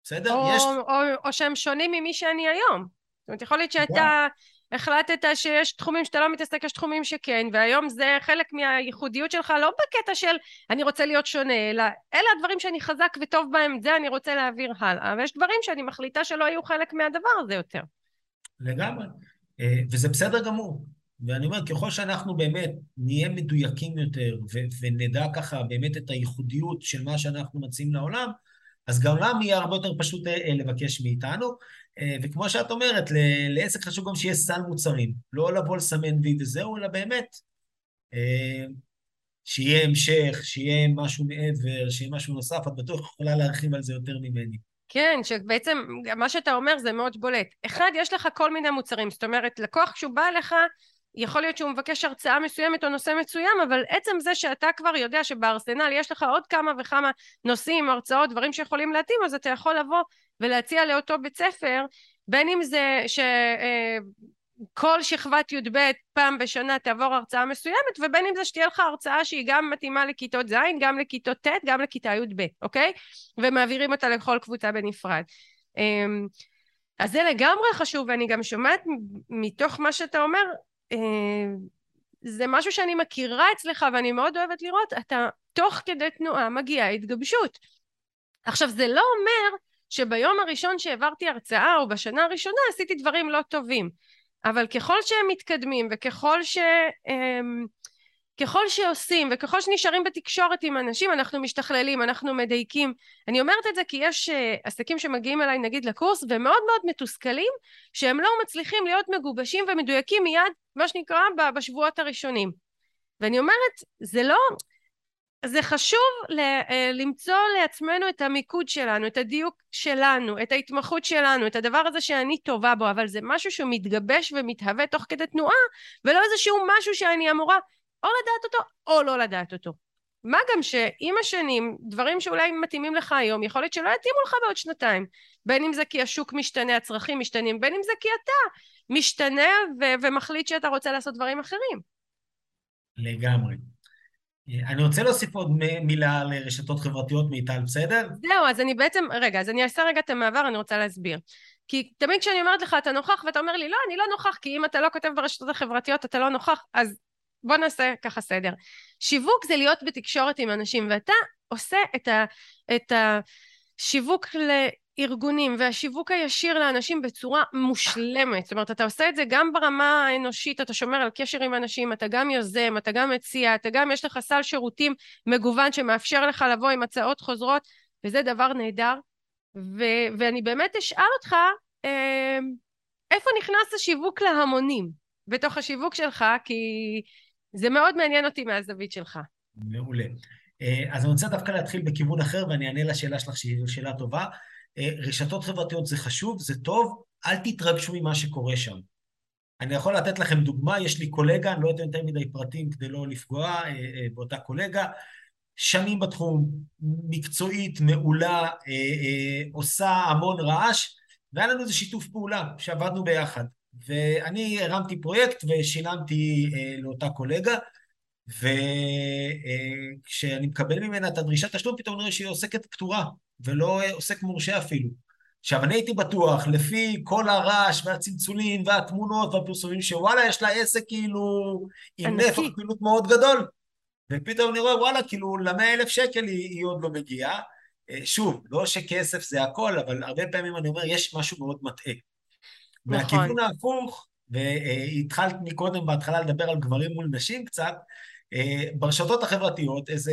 בסדר? או, יש... או, או, או שהם שונים ממי שאני היום. זאת אומרת, יכול להיות שאתה... החלטת שיש תחומים שאתה לא מתעסק, יש תחומים שכן, והיום זה חלק מהייחודיות שלך, לא בקטע של אני רוצה להיות שונה, אלא אלה הדברים שאני חזק וטוב בהם, זה אני רוצה להעביר הלאה, ויש דברים שאני מחליטה שלא יהיו חלק מהדבר הזה יותר. לגמרי, אה, וזה בסדר גמור. ואני אומר, ככל שאנחנו באמת נהיה מדויקים יותר ו- ונדע ככה באמת את הייחודיות של מה שאנחנו מציעים לעולם, אז גם לעולם יהיה הרבה יותר פשוט אה, לבקש מאיתנו. אה, וכמו שאת אומרת, לעסק חשוב גם שיהיה סל מוצרים. לא לבוא לסמן וי וזהו, אלא באמת אה, שיהיה המשך, שיהיה משהו מעבר, שיהיה משהו נוסף, את בטוח יכולה להרחיב על זה יותר ממני. כן, שבעצם מה שאתה אומר זה מאוד בולט. אחד, יש לך כל מיני מוצרים, זאת אומרת, לקוח כשהוא בא אליך, יכול להיות שהוא מבקש הרצאה מסוימת או נושא מסוים, אבל עצם זה שאתה כבר יודע שבארסנל יש לך עוד כמה וכמה נושאים, הרצאות, דברים שיכולים להתאים, אז אתה יכול לבוא ולהציע לאותו בית ספר, בין אם זה שכל שכבת י"ב פעם בשנה תעבור הרצאה מסוימת, ובין אם זה שתהיה לך הרצאה שהיא גם מתאימה לכיתות ז', גם לכיתות ט', גם לכיתה י"ב, אוקיי? ומעבירים אותה לכל קבוצה בנפרד. אמ, אז זה לגמרי חשוב, ואני גם שומעת מתוך מה שאתה אומר, זה משהו שאני מכירה אצלך ואני מאוד אוהבת לראות, אתה תוך כדי תנועה מגיעה התגבשות. עכשיו זה לא אומר שביום הראשון שהעברתי הרצאה או בשנה הראשונה עשיתי דברים לא טובים אבל ככל שהם מתקדמים וככל ש... ככל שעושים וככל שנשארים בתקשורת עם אנשים אנחנו משתכללים, אנחנו מדייקים. אני אומרת את זה כי יש uh, עסקים שמגיעים אליי נגיד לקורס ומאוד מאוד מתוסכלים שהם לא מצליחים להיות מגובשים ומדויקים מיד מה שנקרא בשבועות הראשונים. ואני אומרת זה לא זה חשוב ל- למצוא לעצמנו את המיקוד שלנו, את הדיוק שלנו, את ההתמחות שלנו, את הדבר הזה שאני טובה בו, אבל זה משהו שמתגבש ומתהווה תוך כדי תנועה, ולא איזשהו משהו שאני אמורה או לדעת אותו או לא לדעת אותו. מה גם שעם השנים, דברים שאולי מתאימים לך היום, יכול להיות שלא יתאימו לך בעוד שנתיים. בין אם זה כי השוק משתנה, הצרכים משתנים, בין אם זה כי אתה משתנה ו- ומחליט שאתה רוצה לעשות דברים אחרים. לגמרי. אני רוצה להוסיף עוד מילה על רשתות חברתיות מיטל, בסדר? זהו, אז אני בעצם, רגע, אז אני אעשה רגע את המעבר, אני רוצה להסביר. כי תמיד כשאני אומרת לך, אתה נוכח, ואתה אומר לי, לא, אני לא נוכח, כי אם אתה לא כותב ברשתות החברתיות, אתה לא נוכח, אז בוא נעשה ככה סדר. שיווק זה להיות בתקשורת עם אנשים, ואתה עושה את, ה, את השיווק לארגונים והשיווק הישיר לאנשים בצורה מושלמת. זאת אומרת, אתה עושה את זה גם ברמה האנושית, אתה שומר על קשר עם אנשים, אתה גם יוזם, אתה גם מציע, אתה גם, יש לך סל שירותים מגוון שמאפשר לך לבוא עם הצעות חוזרות, וזה דבר נהדר. ו- ואני באמת אשאל אותך, אה, איפה נכנס השיווק להמונים בתוך השיווק שלך? כי זה מאוד מעניין אותי מהזווית שלך. מעולה. אה, אז אני רוצה דווקא להתחיל בכיוון אחר, ואני אענה לשאלה שלך, שהיא שאלה טובה. אה, רשתות חברתיות זה חשוב, זה טוב, אל תתרגשו ממה שקורה שם. אני יכול לתת לכם דוגמה, יש לי קולגה, אני לא אתן יותר מדי פרטים כדי לא לפגוע אה, באותה קולגה, שנים בתחום, מקצועית, מעולה, עושה המון רעש, והיה לנו איזה שיתוף פעולה שעבדנו ביחד. ואני הרמתי פרויקט ושילמתי אה, לאותה קולגה, וכשאני מקבל ממנה את הדרישת תשלום, פתאום נראה שהיא עוסקת פטורה, ולא עוסק מורשה אפילו. עכשיו, אני הייתי בטוח, לפי כל הרעש והצלצולים והתמונות והפרסומים, שוואלה, יש לה עסק כאילו עם נפח פעילות מאוד גדול. ופתאום אני רואה, וואלה, כאילו, למאה אלף שקל היא, היא עוד לא מגיעה. אה, שוב, לא שכסף זה הכל, אבל הרבה פעמים אני אומר, יש משהו מאוד מטעה. נכון. מהכיוון ההפוך, והתחלת מקודם בהתחלה לדבר על גברים מול נשים קצת, אה, ברשתות החברתיות, איזה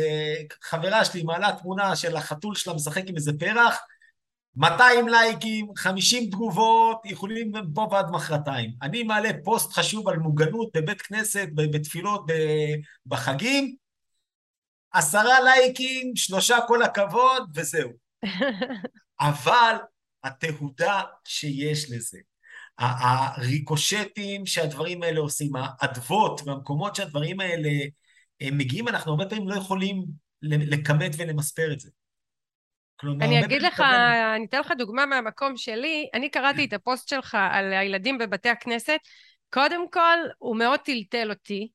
חברה שלי מעלה תמונה של החתול שלה משחק עם איזה פרח, 200 לייקים, 50 תגובות, יכולים פה ועד מחרתיים. אני מעלה פוסט חשוב על מוגנות בבית כנסת, בתפילות בחגים, עשרה לייקים, שלושה כל הכבוד, וזהו. אבל התהודה שיש לזה, הריקושטים שהדברים האלה עושים, האדוות והמקומות שהדברים האלה אה, מגיעים, אנחנו הרבה פעמים לא יכולים לכמת ולמספר את זה. כלומר, אני אגיד לך, מתכוון... אני אתן לך דוגמה מהמקום שלי. אני קראתי את הפוסט שלך על הילדים בבתי הכנסת. קודם כל, הוא מאוד טלטל אותי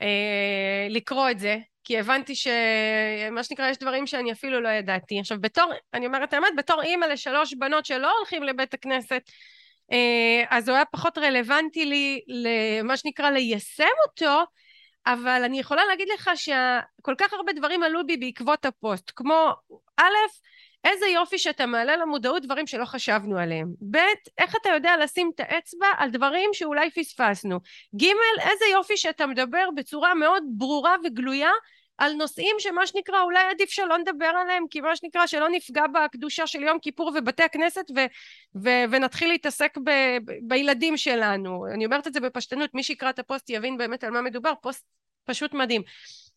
אה, לקרוא את זה, כי הבנתי שמה שנקרא, יש דברים שאני אפילו לא ידעתי. עכשיו, בתור, אני אומרת האמת, בתור אימא לשלוש בנות שלא הולכים לבית הכנסת, אז הוא היה פחות רלוונטי לי למה שנקרא ליישם אותו, אבל אני יכולה להגיד לך שכל כך הרבה דברים עלו בי בעקבות הפוסט, כמו א', איזה יופי שאתה מעלה למודעות דברים שלא חשבנו עליהם. ב', איך אתה יודע לשים את האצבע על דברים שאולי פספסנו. ג', איזה יופי שאתה מדבר בצורה מאוד ברורה וגלויה על נושאים שמה שנקרא אולי עדיף שלא נדבר עליהם כי מה שנקרא שלא נפגע בקדושה של יום כיפור ובתי הכנסת ו, ו, ונתחיל להתעסק ב, ב, בילדים שלנו. אני אומרת את זה בפשטנות מי שיקרא את הפוסט יבין באמת על מה מדובר פוסט פשוט מדהים.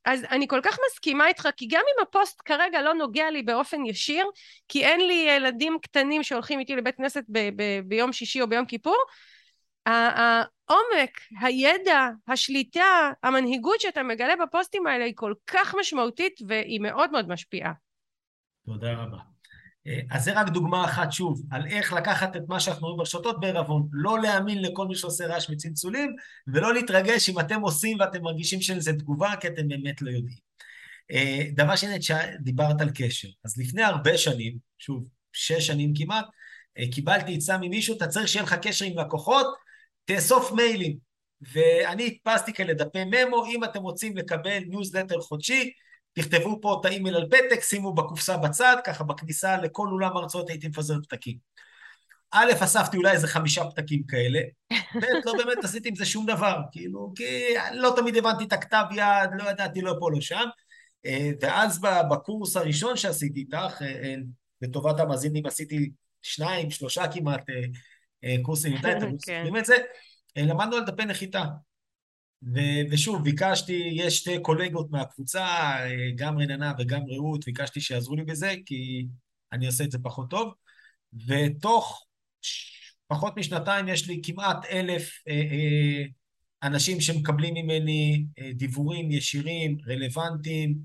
אז אני כל כך מסכימה איתך כי גם אם הפוסט כרגע לא נוגע לי באופן ישיר כי אין לי ילדים קטנים שהולכים איתי לבית כנסת ב, ב, ביום שישי או ביום כיפור העומק, הידע, השליטה, המנהיגות שאתה מגלה בפוסטים האלה היא כל כך משמעותית והיא מאוד מאוד משפיעה. תודה רבה. אה, אז זה רק דוגמה אחת שוב, על איך לקחת את מה שאנחנו רואים ברשתות בערבון, לא להאמין לכל מי שעושה רעש מצלצולים, ולא להתרגש אם אתם עושים ואתם מרגישים שזה תגובה, כי אתם באמת לא יודעים. אה, דבר שני, דיברת על קשר. אז לפני הרבה שנים, שוב, שש שנים כמעט, אה, קיבלתי עצה ממישהו, אתה צריך שיהיה לך קשר עם לקוחות, תאסוף מיילים. ואני הדפסתי כאלה דפי ממו, אם אתם רוצים לקבל ניוזלטר חודשי, תכתבו פה את האימייל על פתק, שימו בקופסה בצד, ככה בכניסה לכל אולם הרצאות הייתי מפזר פתקים. א', אספתי אולי איזה חמישה פתקים כאלה, ב', לא באמת עשיתי עם זה שום דבר, כאילו, כי לא תמיד הבנתי את הכתב יד, לא ידעתי לא פה, לא שם. אה, ואז בקורס הראשון שעשיתי איתך, אה, אה, לטובת המאזינים עשיתי שניים, שלושה כמעט קורסים איתה, אתם זוכרים את זה, למדנו על דפי נחיתה. ו- ושוב, ביקשתי, יש שתי קולגות מהקבוצה, גם רננה וגם רעות, ביקשתי שיעזרו לי בזה, כי אני עושה את זה פחות טוב, ותוך פחות משנתיים יש לי כמעט אלף אה, אה, אנשים שמקבלים ממני אה, דיוורים ישירים, רלוונטיים,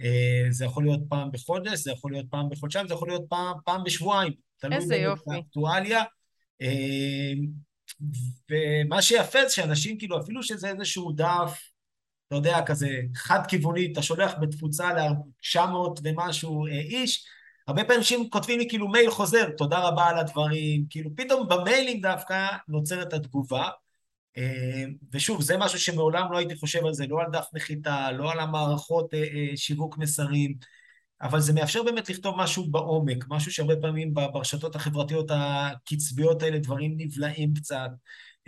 אה, זה יכול להיות פעם בחודש, זה יכול להיות פעם בחודשיים, זה יכול להיות פעם, פעם בשבועיים. איזה יופי. תלוי באקטואליה. אה, ומה שיפה זה שאנשים, כאילו, אפילו שזה איזשהו דף, אתה יודע, כזה חד-כיווני, אתה שולח בתפוצה ל-900 ומשהו אה, איש, הרבה פעמים אנשים כותבים לי כאילו מייל חוזר, תודה רבה על הדברים, כאילו פתאום במיילים דווקא נוצרת התגובה. אה, ושוב, זה משהו שמעולם לא הייתי חושב על זה, לא על דף נחיתה, לא על המערכות שיווק מסרים. אבל זה מאפשר באמת לכתוב משהו בעומק, משהו שהרבה פעמים ברשתות החברתיות הקצביות האלה דברים נבלעים קצת.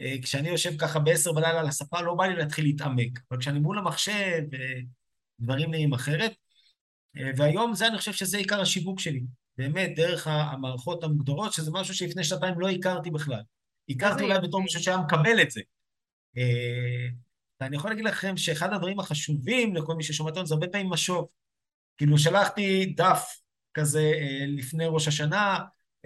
אה, כשאני יושב ככה בעשר בלילה על הספה, לא בא לי להתחיל להתעמק, אבל כשאני מול המחשב, אה, דברים נראים אחרת. אה, והיום זה, אני חושב שזה עיקר השיווק שלי. באמת, דרך המערכות המוגדרות, שזה משהו שלפני שנתיים לא הכרתי בכלל. הכרתי אולי בתור מישהו שהיה מקבל את זה. ואני יכול להגיד לכם שאחד הדברים החשובים לכל מי ששומע אותנו זה הרבה פעמים משוב. כאילו שלחתי דף כזה אה, לפני ראש השנה,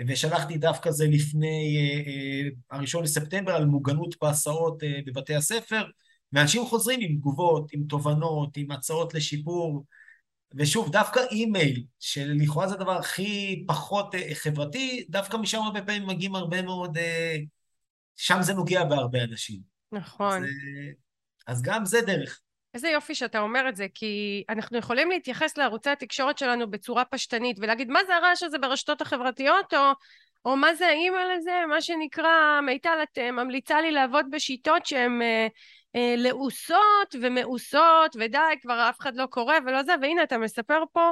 ושלחתי דף כזה לפני אה, אה, הראשון לספטמבר על מוגנות בהסעות בבתי הספר, ואנשים חוזרים עם תגובות, עם תובנות, עם הצעות לשיפור, ושוב, דווקא אימייל, שלכאורה זה הדבר הכי פחות חברתי, דווקא משם הרבה פעמים מגיעים הרבה מאוד, שם זה נוגע בהרבה אנשים. נכון. אז, אז גם זה דרך. איזה יופי שאתה אומר את זה, כי אנחנו יכולים להתייחס לערוצי התקשורת שלנו בצורה פשטנית ולהגיד מה זה הרעש הזה ברשתות החברתיות, או, או מה זה האימייל הזה, מה שנקרא, מיטל, את אה, ממליצה לי לעבוד בשיטות שהן אה, אה, לעוסות ומאוסות, ודי, כבר אף אחד לא קורא ולא זה, והנה אתה מספר פה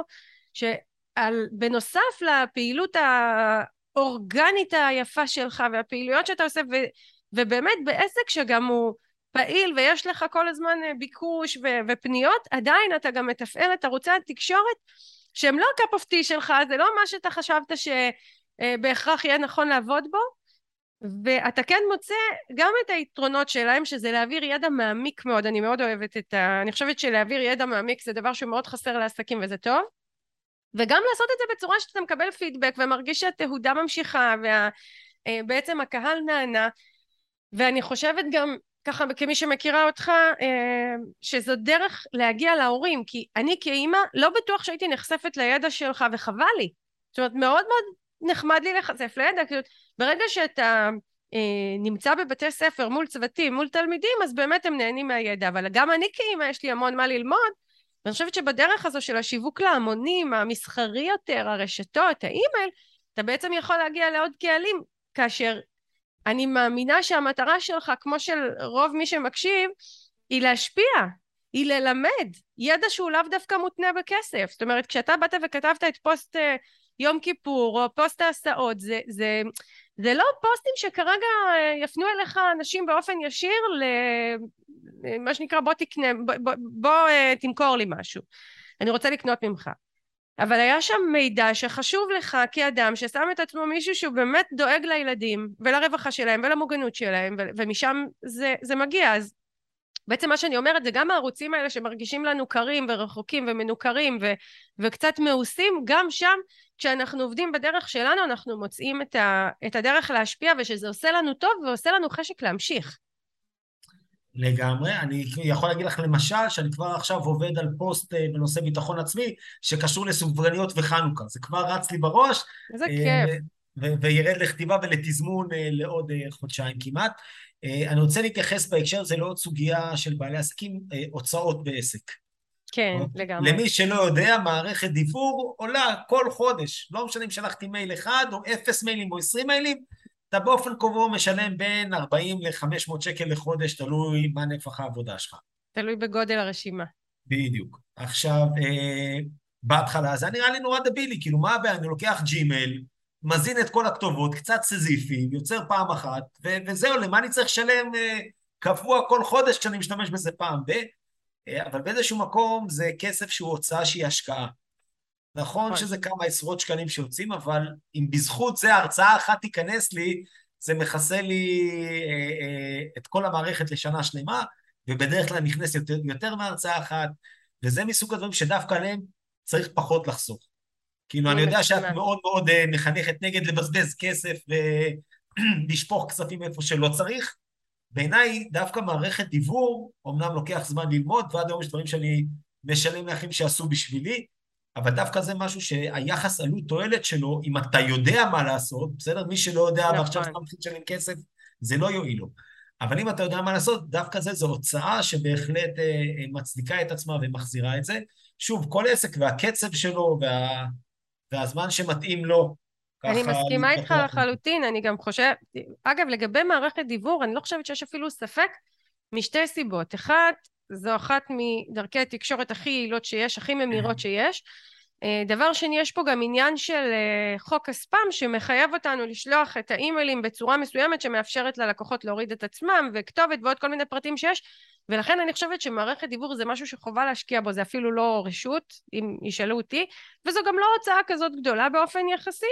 שבנוסף לפעילות האורגנית היפה שלך והפעילויות שאתה עושה, ו, ובאמת בעסק שגם הוא פעיל ויש לך כל הזמן אה, ביקוש ו- ופניות, עדיין אתה גם מתפעל את ערוצי התקשורת שהם לא of tea שלך, זה לא מה שאתה חשבת שבהכרח יהיה נכון לעבוד בו, ואתה כן מוצא גם את היתרונות שלהם, שזה להעביר ידע מעמיק מאוד, אני מאוד אוהבת את ה... אני חושבת שלהעביר ידע מעמיק זה דבר שמאוד חסר לעסקים וזה טוב, וגם לעשות את זה בצורה שאתה מקבל פידבק ומרגיש שהתהודה ממשיכה ובעצם אה, הקהל נענה, ואני חושבת גם ככה כמי שמכירה אותך אה, שזו דרך להגיע להורים כי אני כאימא לא בטוח שהייתי נחשפת לידע שלך וחבל לי. זאת אומרת מאוד מאוד נחמד לי להיחשף לידע כאילו ברגע שאתה אה, נמצא בבתי ספר מול צוותים מול תלמידים אז באמת הם נהנים מהידע. אבל גם אני כאימא יש לי המון מה ללמוד ואני חושבת שבדרך הזו של השיווק להמונים המסחרי יותר הרשתות האימייל אתה בעצם יכול להגיע לעוד קהלים כאשר אני מאמינה שהמטרה שלך, כמו של רוב מי שמקשיב, היא להשפיע, היא ללמד, ידע שהוא לאו דווקא מותנה בכסף. זאת אומרת, כשאתה באת וכתבת את פוסט אה, יום כיפור, או פוסט ההסעות, זה, זה, זה לא פוסטים שכרגע אה, יפנו אליך אנשים באופן ישיר למה שנקרא בוא תקנה, בוא, בוא, בוא אה, תמכור לי משהו. אני רוצה לקנות ממך. אבל היה שם מידע שחשוב לך כאדם ששם את עצמו מישהו שהוא באמת דואג לילדים ולרווחה שלהם ולמוגנות שלהם ומשם זה, זה מגיע. אז בעצם מה שאני אומרת זה גם הערוצים האלה שמרגישים לנו קרים ורחוקים ומנוכרים ו, וקצת מאוסים גם שם כשאנחנו עובדים בדרך שלנו אנחנו מוצאים את, ה, את הדרך להשפיע ושזה עושה לנו טוב ועושה לנו חשק להמשיך לגמרי. אני יכול להגיד לך למשל, שאני כבר עכשיו עובד על פוסט אה, בנושא ביטחון עצמי, שקשור לסופגניות וחנוכה. זה כבר רץ לי בראש. איזה אה, כיף. וירד לכתיבה ולתזמון אה, לעוד חודשיים כמעט. אני רוצה להתייחס בהקשר הזה לעוד סוגיה של בעלי עסקים, הוצאות בעסק. כן, לגמרי. למי שלא יודע, מערכת דיוור עולה כל חודש. לא משנה אם שלחתי מייל אחד, או אפס מיילים או עשרים מיילים, אתה באופן קבוע משלם בין 40 ל-500 שקל לחודש, תלוי מה נפח העבודה שלך. תלוי בגודל הרשימה. בדיוק. עכשיו, אה, בהתחלה זה נראה לי נורא דבילי, כאילו מה הבעיה? אני לוקח ג'ימייל, מזין את כל הכתובות, קצת סזיפי, יוצר פעם אחת, ו- וזהו, למה אני צריך לשלם אה, קבוע כל חודש כשאני משתמש בזה פעם ב... אה, אבל באיזשהו מקום זה כסף שהוא הוצאה שהיא השקעה. נכון, נכון שזה כמה עשרות שקלים שיוצאים, אבל אם בזכות זה הרצאה אחת תיכנס לי, זה מכסה לי אה, אה, את כל המערכת לשנה שלמה, ובדרך כלל נכנס יותר, יותר מהרצאה אחת, וזה מסוג הדברים שדווקא עליהם צריך פחות לחסוך. כאילו, אני יודע שאת מאוד מאוד אה, מחנכת נגד לבזבז כסף ולשפוך כספים איפה שלא צריך. בעיניי, דווקא מערכת דיוור, אמנם לוקח זמן ללמוד, ועד היום יש דברים שאני משלם לאחים שעשו בשבילי, אבל דווקא זה משהו שהיחס עלות תועלת שלו, אם אתה יודע מה לעשות, בסדר? מי שלא יודע נכון. ועכשיו סתם מתחיל לשלם כסף, זה לא יועיל לו. אבל אם אתה יודע מה לעשות, דווקא זה, זו הוצאה שבהחלט אה, אה מצדיקה את עצמה ומחזירה את זה. שוב, כל עסק והקצב שלו וה, והזמן שמתאים לו, אני מסכימה איתך לחלוטין, אני גם חושבת, אגב, לגבי מערכת דיוור, אני לא חושבת שיש אפילו ספק משתי סיבות. אחת, זו אחת מדרכי התקשורת הכי יעילות שיש, הכי ממירות שיש. אה, דבר שני, יש פה גם עניין של אה, חוק הספאם שמחייב אותנו לשלוח את האימיילים בצורה מסוימת שמאפשרת ללקוחות להוריד את עצמם וכתובת ועוד כל מיני פרטים שיש ולכן אני חושבת שמערכת דיוור זה משהו שחובה להשקיע בו, זה אפילו לא רשות, אם ישאלו אותי, וזו גם לא הוצאה כזאת גדולה באופן יחסי.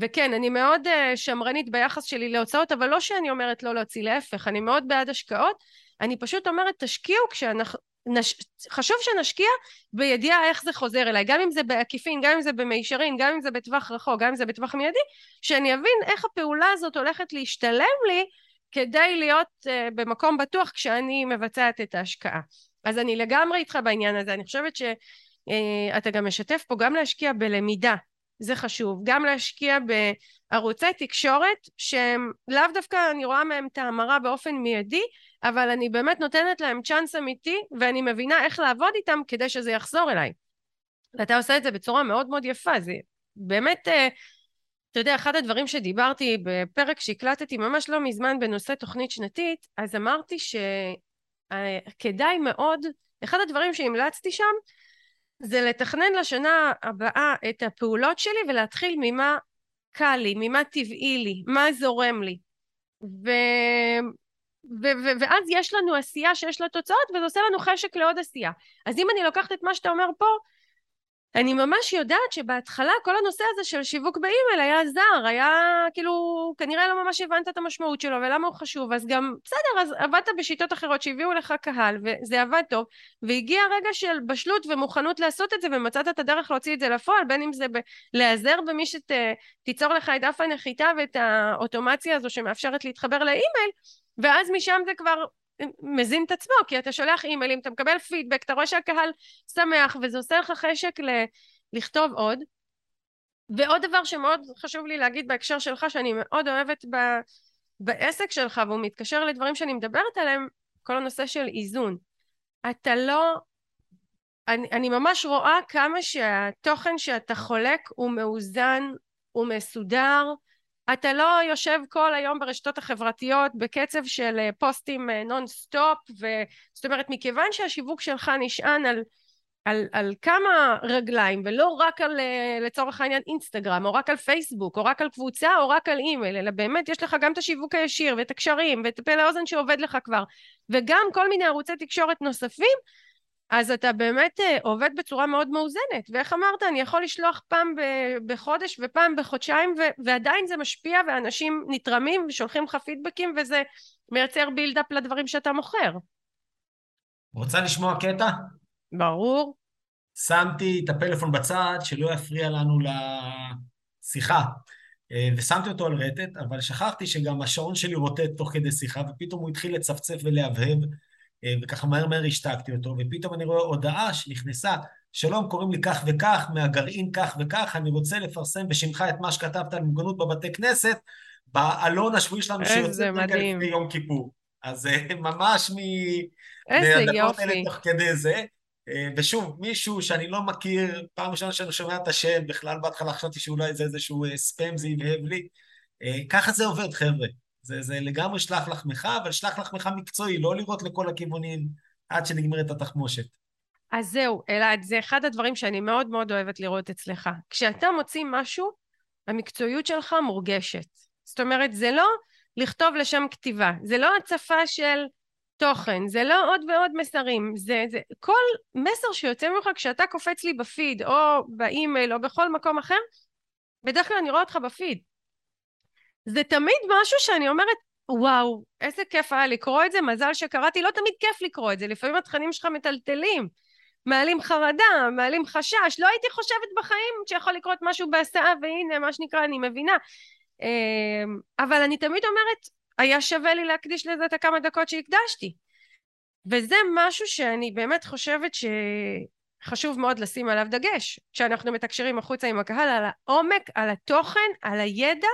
וכן, אני מאוד uh, שמרנית ביחס שלי להוצאות, אבל לא שאני אומרת לא להוציא, להפך, אני מאוד בעד השקעות. אני פשוט אומרת, תשקיעו כשאנחנו... נש... חשוב שנשקיע בידיעה איך זה חוזר אליי, גם אם זה בעקיפין, גם אם זה במישרין, גם אם זה בטווח רחוק, גם אם זה בטווח מיידי, שאני אבין איך הפעולה הזאת הולכת להשתלם לי כדי להיות uh, במקום בטוח כשאני מבצעת את ההשקעה. אז אני לגמרי איתך בעניין הזה, אני חושבת שאתה uh, גם משתף פה גם להשקיע בלמידה, זה חשוב, גם להשקיע בערוצי תקשורת שהם לאו דווקא אני רואה מהם את ההמרה באופן מיידי, אבל אני באמת נותנת להם צ'אנס אמיתי ואני מבינה איך לעבוד איתם כדי שזה יחזור אליי. ואתה עושה את זה בצורה מאוד מאוד יפה, זה באמת uh, אתה יודע, אחד הדברים שדיברתי בפרק שהקלטתי ממש לא מזמן בנושא תוכנית שנתית, אז אמרתי שכדאי מאוד, אחד הדברים שהמלצתי שם זה לתכנן לשנה הבאה את הפעולות שלי ולהתחיל ממה קל לי, ממה טבעי לי, מה זורם לי. ו... ו- ו- ואז יש לנו עשייה שיש לה תוצאות וזה עושה לנו חשק לעוד עשייה. אז אם אני לוקחת את מה שאתה אומר פה, אני ממש יודעת שבהתחלה כל הנושא הזה של שיווק באימייל היה זר, היה כאילו, כנראה לא ממש הבנת את המשמעות שלו ולמה הוא חשוב, אז גם בסדר, אז עבדת בשיטות אחרות שהביאו לך קהל וזה עבד טוב, והגיע רגע של בשלות ומוכנות לעשות את זה ומצאת את הדרך להוציא את זה לפועל, בין אם זה ב- להיעזר במי שתיצור לך את דף הנחיתה ואת האוטומציה הזו שמאפשרת להתחבר לאימייל, ואז משם זה כבר מזין את עצמו, כי אתה שולח אימיילים, אתה מקבל פידבק, אתה רואה שהקהל שמח, וזה עושה לך חשק ל- לכתוב עוד. ועוד דבר שמאוד חשוב לי להגיד בהקשר שלך, שאני מאוד אוהבת ב- בעסק שלך, והוא מתקשר לדברים שאני מדברת עליהם, כל הנושא של איזון. אתה לא... אני, אני ממש רואה כמה שהתוכן שאתה חולק הוא מאוזן, הוא מסודר, אתה לא יושב כל היום ברשתות החברתיות בקצב של אה, פוסטים אה, סטופ זאת אומרת מכיוון שהשיווק שלך נשען על, על, על כמה רגליים ולא רק על אה, לצורך העניין אינסטגרם או רק על פייסבוק או רק על קבוצה או רק על אימייל אלא באמת יש לך גם את השיווק הישיר ואת הקשרים ואת הפה לאוזן שעובד לך כבר וגם כל מיני ערוצי תקשורת נוספים אז אתה באמת אה, עובד בצורה מאוד מאוזנת, ואיך אמרת, אני יכול לשלוח פעם בחודש ופעם בחודשיים, ועדיין זה משפיע, ואנשים נתרמים ושולחים לך פידבקים, וזה מייצר בילדאפ לדברים שאתה מוכר. רוצה לשמוע קטע? ברור. שמתי את הפלאפון בצד, שלא יפריע לנו לשיחה. אה, ושמתי אותו על רטט, אבל שכחתי שגם השעון שלי רוטט תוך כדי שיחה, ופתאום הוא התחיל לצפצף ולהבהב, וככה מהר מהר השתקתי אותו, ופתאום אני רואה הודעה שנכנסה, שלום, קוראים לי כך וכך, מהגרעין כך וכך, אני רוצה לפרסם בשמך את מה שכתבת על מוגנות בבתי כנסת, בעלון השבועי שלנו שיוצא לפני יום כיפור. אז אה, ממש מ... איזה יופי. האלה תוך כדי זה. אה, ושוב, מישהו שאני לא מכיר, פעם ראשונה שאני שומע את השם, בכלל בהתחלה חשבתי שאולי זה איזשהו ספאם, זה יבהב לי. ככה זה עובד, חבר'ה. זה, זה לגמרי שלח לחמך, אבל שלח לחמך מקצועי, לא לראות לכל הכיוונים עד שנגמרת התחמושת. אז זהו, אלעד, זה אחד הדברים שאני מאוד מאוד אוהבת לראות אצלך. כשאתה מוציא משהו, המקצועיות שלך מורגשת. זאת אומרת, זה לא לכתוב לשם כתיבה, זה לא הצפה של תוכן, זה לא עוד ועוד מסרים, זה, זה כל מסר שיוצא ממך כשאתה קופץ לי בפיד או באימייל או בכל מקום אחר, בדרך כלל אני רואה אותך בפיד. זה תמיד משהו שאני אומרת, וואו, איזה כיף היה לקרוא את זה, מזל שקראתי, לא תמיד כיף לקרוא את זה, לפעמים התכנים שלך מטלטלים, מעלים חרדה, מעלים חשש, לא הייתי חושבת בחיים שיכול לקרות משהו בהסעה, והנה, מה שנקרא, אני מבינה. אמ, אבל אני תמיד אומרת, היה שווה לי להקדיש לזה את הכמה דקות שהקדשתי. וזה משהו שאני באמת חושבת שחשוב מאוד לשים עליו דגש, כשאנחנו מתקשרים החוצה עם הקהל, על העומק, על התוכן, על הידע,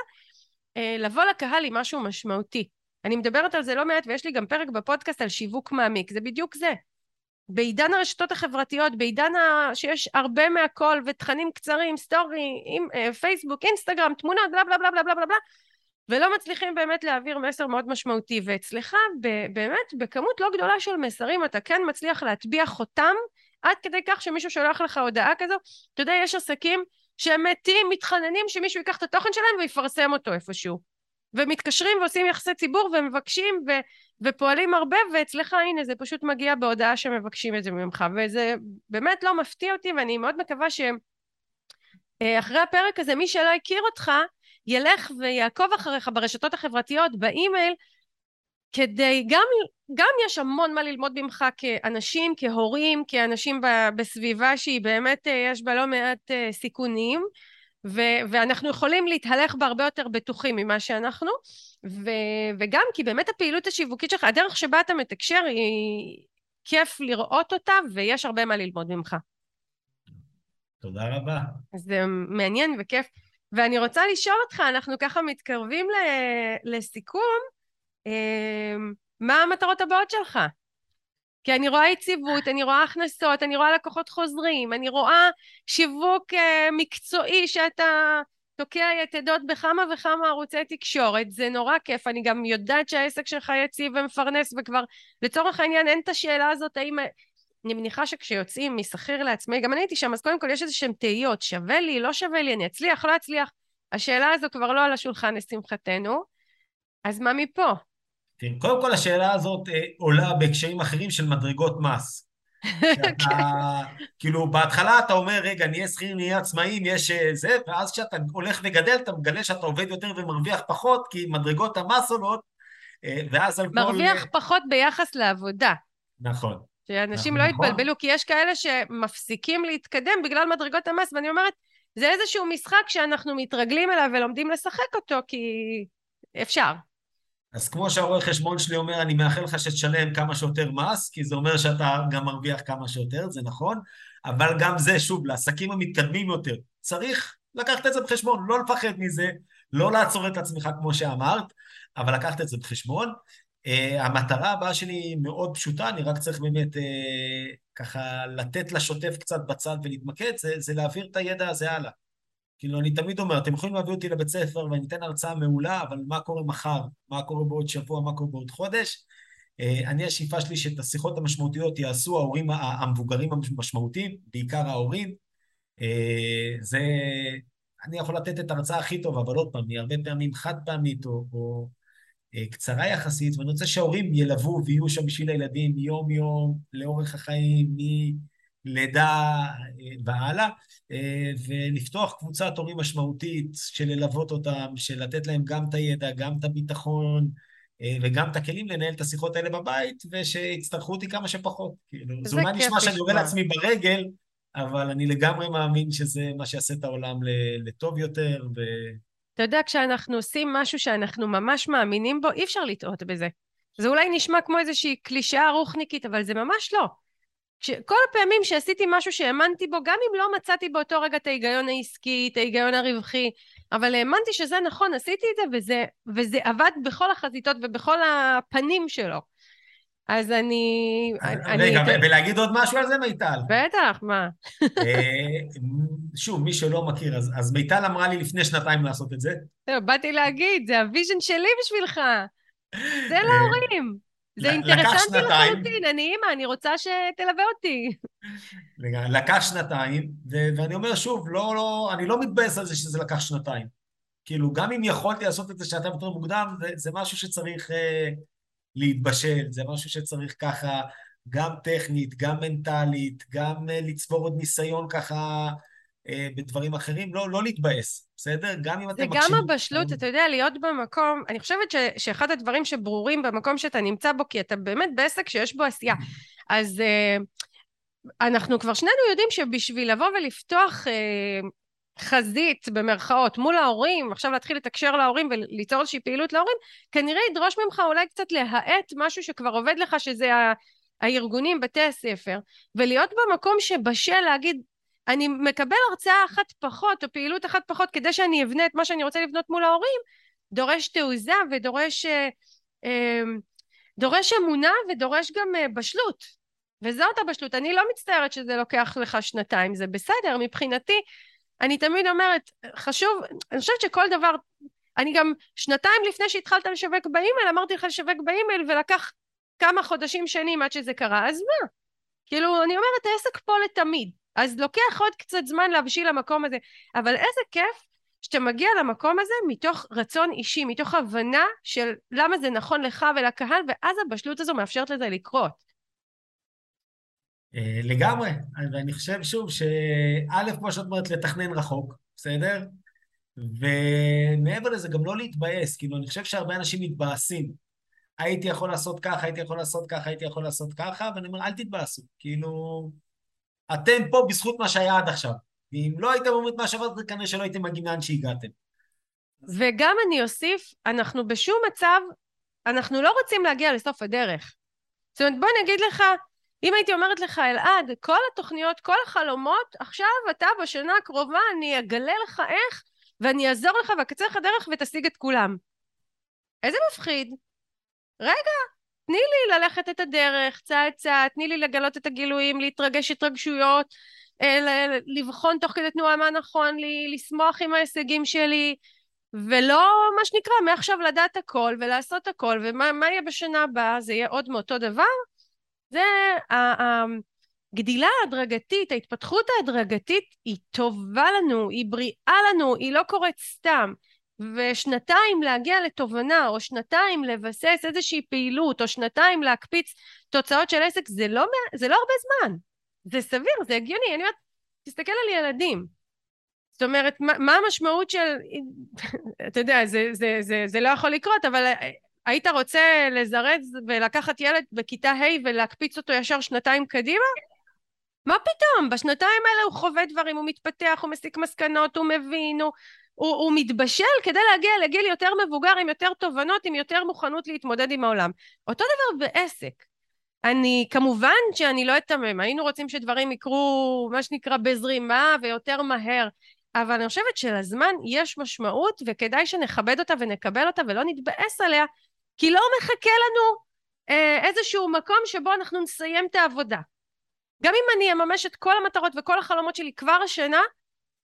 לבוא לקהל עם משהו משמעותי. אני מדברת על זה לא מעט, ויש לי גם פרק בפודקאסט על שיווק מעמיק, זה בדיוק זה. בעידן הרשתות החברתיות, בעידן ה... שיש הרבה מהכל ותכנים קצרים, סטורי, עם, אה, פייסבוק, אינסטגרם, תמונות, בלה בלה בלה בלה בלה בלה ולא מצליחים באמת להעביר מסר מאוד משמעותי. ואצלך, ב- באמת, בכמות לא גדולה של מסרים, אתה כן מצליח להטביע חותם עד כדי כך שמישהו שולח לך הודעה כזו. אתה יודע, יש עסקים שהם מתים, מתחננים שמישהו ייקח את התוכן שלהם ויפרסם אותו איפשהו. ומתקשרים ועושים יחסי ציבור ומבקשים ו- ופועלים הרבה, ואצלך הנה זה פשוט מגיע בהודעה שמבקשים את זה ממך, וזה באמת לא מפתיע אותי, ואני מאוד מקווה שאחרי הפרק הזה מי שלא הכיר אותך ילך ויעקוב אחריך ברשתות החברתיות, באימייל, כדי, גם, גם יש המון מה ללמוד ממך כאנשים, כהורים, כאנשים בסביבה שהיא באמת, אה, יש בה לא מעט אה, סיכונים, ו- ואנחנו יכולים להתהלך בה הרבה יותר בטוחים ממה שאנחנו, ו- וגם כי באמת הפעילות השיווקית שלך, הדרך שבה אתה מתקשר היא כיף לראות אותה, ויש הרבה מה ללמוד ממך. תודה רבה. זה מעניין וכיף. ואני רוצה לשאול אותך, אנחנו ככה מתקרבים לסיכום, אמ, מה המטרות הבאות שלך? כי אני רואה יציבות, אני רואה הכנסות, אני רואה לקוחות חוזרים, אני רואה שיווק uh, מקצועי שאתה תוקע יתדות בכמה וכמה ערוצי תקשורת, זה נורא כיף, אני גם יודעת שהעסק שלך יציב ומפרנס וכבר לצורך העניין אין את השאלה הזאת האם אני מניחה שכשיוצאים משכיר לעצמאי, גם אני הייתי שם, אז קודם כל יש איזה שהן תהיות, שווה לי, לא שווה לי, אני אצליח, לא אצליח. השאלה הזו כבר לא על השולחן לשמחתנו, אז מה מפה? תראי, קודם כל השאלה הזאת אה, עולה בהקשרים אחרים של מדרגות מס. שאתה, כן. כאילו, בהתחלה אתה אומר, רגע, נהיה שכיר, נהיה עצמאים, יש אה, זה, ואז כשאתה הולך וגדל, אתה מגלה שאתה עובד יותר ומרוויח פחות, כי מדרגות המס עולות, אה, ואז על כל... מרוויח פחות ביחס לעבודה. נכון. שאנשים נכון. לא נכון. יתבלבלו, כי יש כאלה שמפסיקים להתקדם בגלל מדרגות המס, ואני אומרת, זה איזשהו משחק שאנחנו מתרגלים אליו ולומדים לשחק אותו, כי אפשר. אז כמו שהרואה חשבון שלי אומר, אני מאחל לך שתשלם כמה שיותר מס, כי זה אומר שאתה גם מרוויח כמה שיותר, זה נכון, אבל גם זה, שוב, לעסקים המתקדמים יותר, צריך לקחת את זה בחשבון, לא לפחד מזה, לא לעצור את עצמך כמו שאמרת, אבל לקחת את זה בחשבון. Uh, המטרה הבאה שלי היא מאוד פשוטה, אני רק צריך באמת uh, ככה לתת לשוטף קצת בצד ולהתמקד, זה, זה להעביר את הידע הזה הלאה. כאילו, אני תמיד אומר, אתם יכולים להביא אותי לבית ספר ואני אתן הרצאה מעולה, אבל מה קורה מחר? מה קורה בעוד שבוע? מה קורה בעוד חודש? Uh, אני, השאיפה שלי שאת השיחות המשמעותיות יעשו ההורים המבוגרים המשמעותיים, בעיקר ההורים. Uh, זה... אני יכול לתת את ההרצאה הכי טובה, אבל עוד פעם, היא הרבה פעמים חד פעמית או... או אה, קצרה יחסית, ואני רוצה שההורים ילוו ויהיו שם בשביל הילדים יום-יום, לאורך החיים, מלידה אה, והלאה, אה, ולפתוח קבוצת הורים משמעותית של ללוות אותם, של לתת להם גם את הידע, גם את הביטחון, וגם את הכלים לנהל את השיחות האלה בבית, ושיצטרכו אותי כמה שפחות. כאילו, זה אולי נשמע שאני יורה לעצמי ברגל, אבל אני לגמרי מאמין שזה מה שיעשה את העולם לטוב יותר, ו... אתה יודע, כשאנחנו עושים משהו שאנחנו ממש מאמינים בו, אי אפשר לטעות בזה. זה אולי נשמע כמו איזושהי קלישאה רוחניקית, אבל זה ממש לא. כל הפעמים שעשיתי משהו שהאמנתי בו, גם אם לא מצאתי באותו רגע את ההיגיון העסקי, את ההיגיון הרווחי, אבל האמנתי שזה נכון, עשיתי את זה, וזה, וזה עבד בכל החזיתות ובכל הפנים שלו. אז אני... רגע, אני... ולהגיד עוד משהו על זה, מיטל? בטח, מה? אה, שוב, מי שלא מכיר, אז, אז מיטל אמרה לי לפני שנתיים לעשות את זה. באתי להגיד, זה ה vision שלי בשבילך. זה אה, להורים. זה אינטרסנטי לחלוטין, אני אימא, אני רוצה שתלווה אותי. לקח שנתיים, ואני אומר שוב, לא, לא, אני לא מתבאס על זה שזה לקח שנתיים. כאילו, גם אם יכולתי לעשות את זה שנתיים יותר מוקדם, זה, זה משהו שצריך... אה, להתבשל, זה משהו שצריך ככה, גם טכנית, גם מנטלית, גם אה, לצבור עוד ניסיון ככה בדברים אחרים, לא, לא להתבאס, בסדר? גם אם אתם מקשיבים... זה גם הבשלות, אתה יודע, להיות במקום, אני חושבת ש, שאחד הדברים שברורים במקום שאתה נמצא בו, כי אתה באמת בעסק שיש בו עשייה, אז uh, אנחנו כבר שנינו יודעים שבשביל לבוא ולפתוח uh, חזית במרכאות מול ההורים, עכשיו להתחיל לתקשר להורים וליצור איזושהי פעילות להורים, כנראה ידרוש ממך אולי קצת להאט משהו שכבר עובד לך, שזה. הארגונים, בתי הספר, ולהיות במקום שבשל להגיד, אני מקבל הרצאה אחת פחות, או פעילות אחת פחות, כדי שאני אבנה את מה שאני רוצה לבנות מול ההורים, דורש תעוזה ודורש אה, אה, דורש אמונה ודורש גם אה, בשלות. וזאת הבשלות. אני לא מצטערת שזה לוקח לך שנתיים, זה בסדר, מבחינתי, אני תמיד אומרת, חשוב, אני חושבת שכל דבר, אני גם שנתיים לפני שהתחלת לשווק באימייל, אמרתי לך לשווק באימייל, ולקח כמה חודשים שנים עד שזה קרה, אז מה? כאילו, אני אומרת, העסק פה לתמיד. אז לוקח עוד קצת זמן להבשיל למקום הזה, אבל איזה כיף שאתה מגיע למקום הזה מתוך רצון אישי, מתוך הבנה של למה זה נכון לך ולקהל, ואז הבשלות הזו מאפשרת לזה לקרות. אה, לגמרי, ואני חושב שוב שא', כמו שאת אומרת, לתכנן רחוק, בסדר? ומעבר לזה, גם לא להתבאס, כאילו, אני חושב שהרבה אנשים מתבאסים. הייתי יכול לעשות ככה, הייתי יכול לעשות ככה, הייתי יכול לעשות ככה, ואני אומר, אל תתבאסו. כאילו, אתם פה בזכות מה שהיה עד עכשיו. ואם לא הייתם אומרים את מה שעברתם, כנראה שלא הייתם מגיעים לאן שהגעתם. וגם אני אוסיף, אנחנו בשום מצב, אנחנו לא רוצים להגיע לסוף הדרך. זאת אומרת, בוא אני אגיד לך, אם הייתי אומרת לך, אלעד, כל התוכניות, כל החלומות, עכשיו אתה בשנה הקרובה, אני אגלה לך איך, ואני אעזור לך ואקצר לך דרך ותשיג את כולם. איזה מפחיד. רגע, תני לי ללכת את הדרך, צעד צעד, תני לי לגלות את הגילויים, להתרגש התרגשויות, אה, לבחון תוך כדי תנועה מה נכון לי, לשמוח עם ההישגים שלי, ולא מה שנקרא, מעכשיו לדעת הכל ולעשות הכל, ומה יהיה בשנה הבאה, זה יהיה עוד מאותו דבר. זה הגדילה ההדרגתית, ההתפתחות ההדרגתית היא טובה לנו, היא בריאה לנו, היא לא קורית סתם. ושנתיים להגיע לתובנה, או שנתיים לבסס איזושהי פעילות, או שנתיים להקפיץ תוצאות של עסק, זה לא, זה לא הרבה זמן. זה סביר, זה הגיוני. אני אומרת, תסתכל על ילדים. זאת אומרת, מה, מה המשמעות של... אתה יודע, זה, זה, זה, זה לא יכול לקרות, אבל היית רוצה לזרז ולקחת ילד בכיתה ה' ולהקפיץ אותו ישר שנתיים קדימה? מה פתאום? בשנתיים האלה הוא חווה דברים, הוא מתפתח, הוא מסיק מסקנות, הוא מבין, הוא... הוא, הוא מתבשל כדי להגיע לגיל יותר מבוגר עם יותר תובנות, עם יותר מוכנות להתמודד עם העולם. אותו דבר בעסק. אני, כמובן שאני לא אתמם, היינו רוצים שדברים יקרו, מה שנקרא, בזרימה ויותר מהר, אבל אני חושבת שלזמן יש משמעות וכדאי שנכבד אותה ונקבל אותה ולא נתבאס עליה, כי לא מחכה לנו אה, איזשהו מקום שבו אנחנו נסיים את העבודה. גם אם אני אממש את כל המטרות וכל החלומות שלי כבר השנה,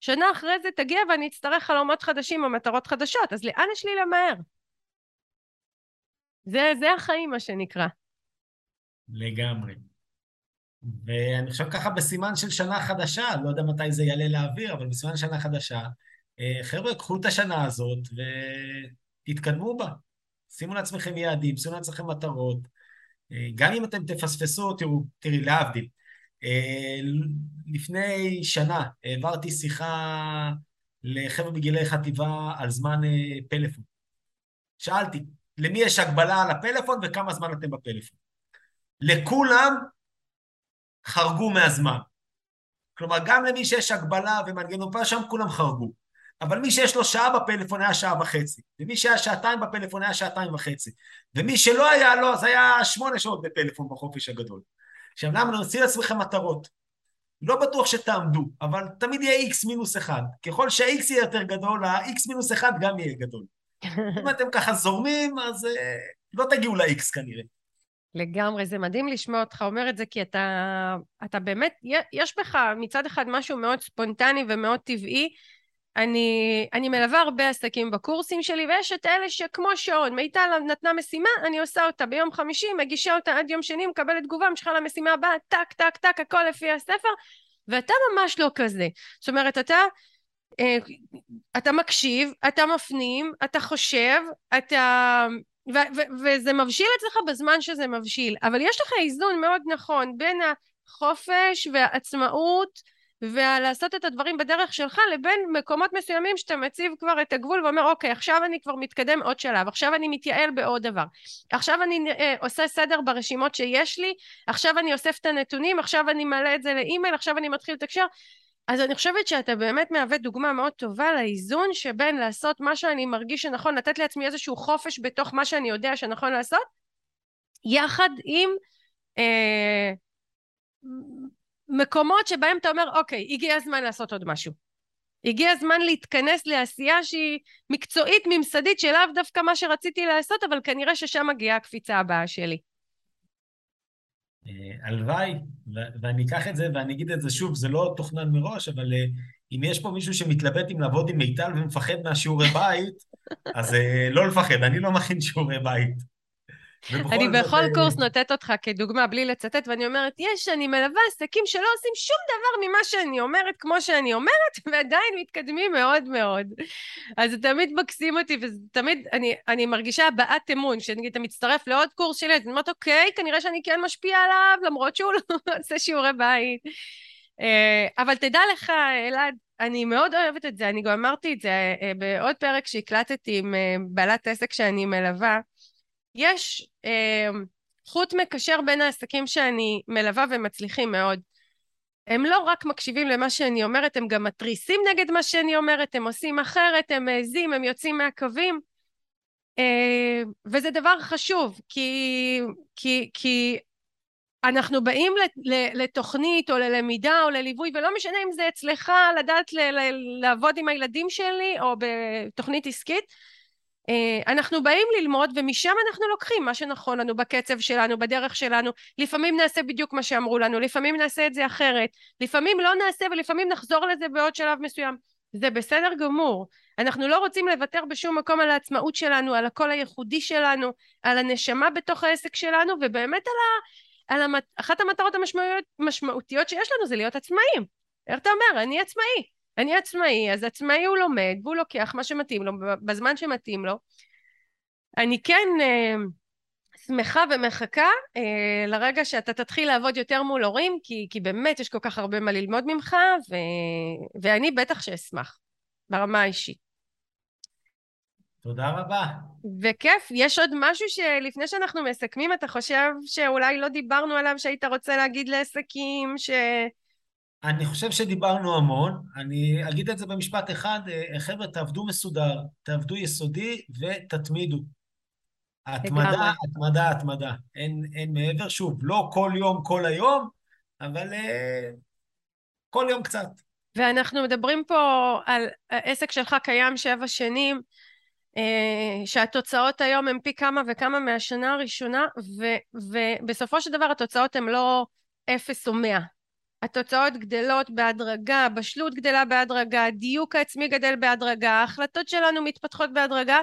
שנה אחרי זה תגיע ואני אצטרך חלומות חדשים או מטרות חדשות, אז לאן יש לי למהר? זה, זה החיים, מה שנקרא. לגמרי. ואני חושב ככה בסימן של שנה חדשה, לא יודע מתי זה יעלה לאוויר, אבל בסימן שנה חדשה, אה, חבר'ה, קחו את השנה הזאת ותתקדמו בה. שימו לעצמכם יעדים, שימו לעצמכם מטרות. אה, גם אם אתם תפספסו, תראו, תראי, להבדיל. אה, לפני שנה העברתי שיחה לחבר'ה בגילי חטיבה על זמן אה, פלאפון. שאלתי, למי יש הגבלה על הפלאפון וכמה זמן אתם בפלאפון? לכולם חרגו מהזמן. כלומר, גם למי שיש הגבלה ומנגנון פה, שם כולם חרגו. אבל מי שיש לו שעה בפלאפון היה שעה וחצי, ומי שהיה שעתיים בפלאפון היה שעתיים וחצי, ומי שלא היה לו אז היה שמונה שעות בפלאפון בחופש הגדול. עכשיו למה נוציא לעצמכם מטרות? לא בטוח שתעמדו, אבל תמיד יהיה x מינוס 1. ככל שה-x יהיה יותר גדול, ה-x מינוס 1 גם יהיה גדול. אם אתם ככה זורמים, אז uh, לא תגיעו ל-x כנראה. לגמרי, זה מדהים לשמוע אותך אומר את זה, כי אתה, אתה באמת, יש בך מצד אחד משהו מאוד ספונטני ומאוד טבעי, אני, אני מלווה הרבה עסקים בקורסים שלי, ויש את אלה שכמו שעון, מיטל נתנה משימה, אני עושה אותה ביום חמישי, מגישה אותה עד יום שני, מקבלת תגובה, ממשיכה למשימה הבאה, טק, טק, טק, הכל לפי הספר, ואתה ממש לא כזה. זאת אומרת, אתה, אה, אתה מקשיב, אתה מפנים, אתה חושב, אתה... ו- ו- וזה מבשיל אצלך בזמן שזה מבשיל, אבל יש לך איזון מאוד נכון בין החופש והעצמאות ולעשות את הדברים בדרך שלך לבין מקומות מסוימים שאתה מציב כבר את הגבול ואומר אוקיי עכשיו אני כבר מתקדם עוד שלב עכשיו אני מתייעל בעוד דבר. עכשיו אני אה, עושה סדר ברשימות שיש לי עכשיו אני אוסף את הנתונים עכשיו אני מעלה את זה לאימייל עכשיו אני מתחיל לתקשר. אז אני חושבת שאתה באמת מהווה דוגמה מאוד טובה לאיזון שבין לעשות מה שאני מרגיש שנכון לתת לעצמי איזשהו חופש בתוך מה שאני יודע שנכון לעשות יחד עם אה, מקומות שבהם אתה אומר אוקיי הגיע הזמן לעשות עוד משהו הגיע הזמן להתכנס לעשייה שהיא מקצועית ממסדית שלאו דווקא מה שרציתי לעשות אבל כנראה ששם מגיעה הקפיצה הבאה שלי אה, הלוואי, ואני אקח את זה ואני אגיד את זה שוב, זה לא תוכנן מראש, אבל אה, אם יש פה מישהו שמתלבט אם לעבוד עם מיטל ומפחד מהשיעורי בית, אז אה, לא לפחד, אני לא מכין שיעורי בית. אני בכל קורס נותנת אותך כדוגמה, בלי לצטט, ואני אומרת, יש, אני מלווה עסקים שלא עושים שום דבר ממה שאני אומרת, כמו שאני אומרת, ועדיין מתקדמים מאוד מאוד. אז זה תמיד מקסים אותי, ותמיד, אני, אני מרגישה הבעת אמון, שנגיד אתה מצטרף לעוד קורס שלי, אז אני אומרת, אוקיי, כנראה שאני כן משפיעה עליו, למרות שהוא לא עושה שיעורי בית. אה, אבל תדע לך, אלעד, אני מאוד אוהבת את זה, אני גם אמרתי את זה אה, בעוד פרק שהקלטתי עם אה, בעלת עסק שאני מלווה, יש אה, חוט מקשר בין העסקים שאני מלווה ומצליחים מאוד. הם לא רק מקשיבים למה שאני אומרת, הם גם מתריסים נגד מה שאני אומרת, הם עושים אחרת, הם מעזים, הם יוצאים מהקווים. אה, וזה דבר חשוב, כי, כי, כי אנחנו באים לתוכנית או ללמידה או לליווי, ולא משנה אם זה אצלך לדעת ל- ל- לעבוד עם הילדים שלי או בתוכנית עסקית, אנחנו באים ללמוד ומשם אנחנו לוקחים מה שנכון לנו בקצב שלנו, בדרך שלנו, לפעמים נעשה בדיוק מה שאמרו לנו, לפעמים נעשה את זה אחרת, לפעמים לא נעשה ולפעמים נחזור לזה בעוד שלב מסוים. זה בסדר גמור. אנחנו לא רוצים לוותר בשום מקום על העצמאות שלנו, על הקול הייחודי שלנו, על הנשמה בתוך העסק שלנו, ובאמת על, ה, על המת, אחת המטרות המשמעותיות שיש לנו זה להיות עצמאים. איך אתה אומר? אני עצמאי. אני עצמאי, אז עצמאי הוא לומד והוא לוקח מה שמתאים לו בזמן שמתאים לו. אני כן אה, שמחה ומחכה אה, לרגע שאתה תתחיל לעבוד יותר מול הורים, כי, כי באמת יש כל כך הרבה מה ללמוד ממך, ו, ואני בטח שאשמח, ברמה האישית. תודה רבה. וכיף. יש עוד משהו שלפני שאנחנו מסכמים, אתה חושב שאולי לא דיברנו עליו, שהיית רוצה להגיד לעסקים, ש... אני חושב שדיברנו המון, אני אגיד את זה במשפט אחד, אה, חבר'ה, תעבדו מסודר, תעבדו יסודי ותתמידו. התמדה, התמדה, התמדה. אין, אין מעבר. שוב, לא כל יום, כל היום, אבל uh, כל יום קצת. ואנחנו מדברים פה על העסק שלך קיים שבע שנים, uh, שהתוצאות היום הן פי כמה וכמה מהשנה הראשונה, ו, ובסופו של דבר התוצאות הן לא אפס או מאה. התוצאות גדלות בהדרגה, הבשלות גדלה בהדרגה, הדיוק העצמי גדל בהדרגה, ההחלטות שלנו מתפתחות בהדרגה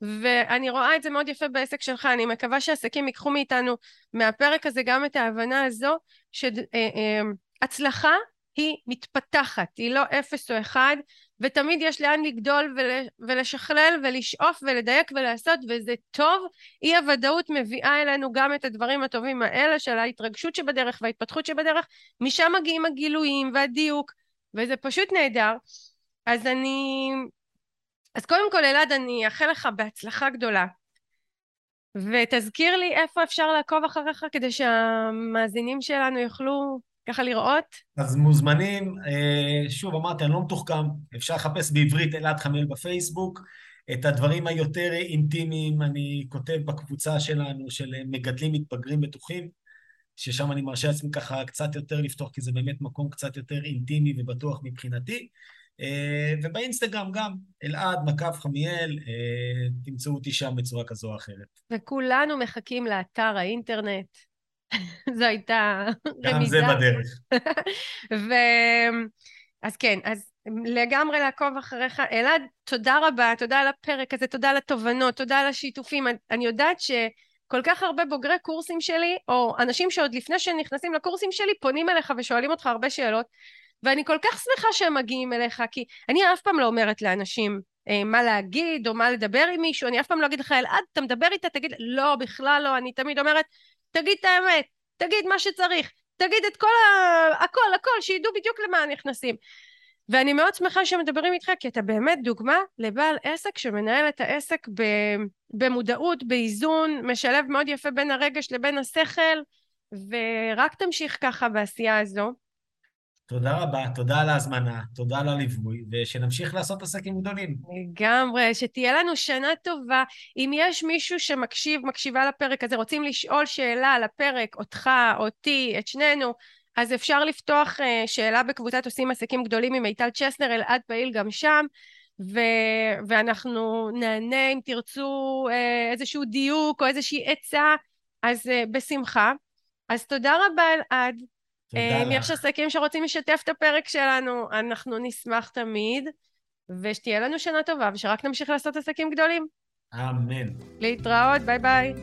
ואני רואה את זה מאוד יפה בעסק שלך, אני מקווה שעסקים ייקחו מאיתנו מהפרק הזה גם את ההבנה הזו שהצלחה היא מתפתחת, היא לא אפס או אחד ותמיד יש לאן לגדול ולשכלל ולשאוף ולדייק ולעשות וזה טוב, אי הוודאות מביאה אלינו גם את הדברים הטובים האלה של ההתרגשות שבדרך וההתפתחות שבדרך, משם מגיעים הגילויים והדיוק וזה פשוט נהדר. אז אני... אז קודם כל אלעד אני אאחל לך בהצלחה גדולה. ותזכיר לי איפה אפשר לעקוב אחריך כדי שהמאזינים שלנו יוכלו ככה לראות? אז מוזמנים, אה, שוב אמרתי, אני לא מתוחכם, אפשר לחפש בעברית אלעד חמיאל בפייסבוק. את הדברים היותר אינטימיים אני כותב בקבוצה שלנו של מגדלים מתבגרים בטוחים, ששם אני מרשה לעצמי ככה קצת יותר לפתוח, כי זה באמת מקום קצת יותר אינטימי ובטוח מבחינתי. אה, ובאינסטגרם גם, אלעד, מקף חמיאל, אה, תמצאו אותי שם בצורה כזו או אחרת. וכולנו מחכים לאתר האינטרנט. זו הייתה רמיזה. גם זה בדרך. ו... אז כן, אז לגמרי לעקוב אחריך. אלעד, תודה רבה, תודה על הפרק הזה, תודה על התובנות, תודה על השיתופים. אני יודעת שכל כך הרבה בוגרי קורסים שלי, או אנשים שעוד לפני שהם נכנסים לקורסים שלי, פונים אליך ושואלים אותך הרבה שאלות, ואני כל כך שמחה שהם מגיעים אליך, כי אני אף פעם לא אומרת לאנשים אה, מה להגיד או מה לדבר עם מישהו, אני אף פעם לא אגיד לך, אלעד, אתה מדבר איתה, תגיד, לא, בכלל לא, אני תמיד אומרת, תגיד את האמת, תגיד מה שצריך, תגיד את כל ה... הכל, הכל, שידעו בדיוק למה נכנסים. ואני מאוד שמחה שמדברים איתך, כי אתה באמת דוגמה לבעל עסק שמנהל את העסק במודעות, באיזון, משלב מאוד יפה בין הרגש לבין השכל, ורק תמשיך ככה בעשייה הזו. תודה רבה, תודה על ההזמנה, תודה על הליווי, ושנמשיך לעשות עסקים גדולים. לגמרי, שתהיה לנו שנה טובה. אם יש מישהו שמקשיב, מקשיבה לפרק הזה, רוצים לשאול שאלה על הפרק, אותך, אותי, את שנינו, אז אפשר לפתוח uh, שאלה בקבוצת עושים עסקים גדולים עם מיטל צ'סנר, אלעד פעיל גם שם, ו- ואנחנו נענה אם תרצו uh, איזשהו דיוק או איזושהי עצה, אז uh, בשמחה. אז תודה רבה אלעד. תודה אם יש עסקים שרוצים לשתף את הפרק שלנו, אנחנו נשמח תמיד, ושתהיה לנו שנה טובה, ושרק נמשיך לעשות עסקים גדולים. אמן. להתראות, ביי ביי.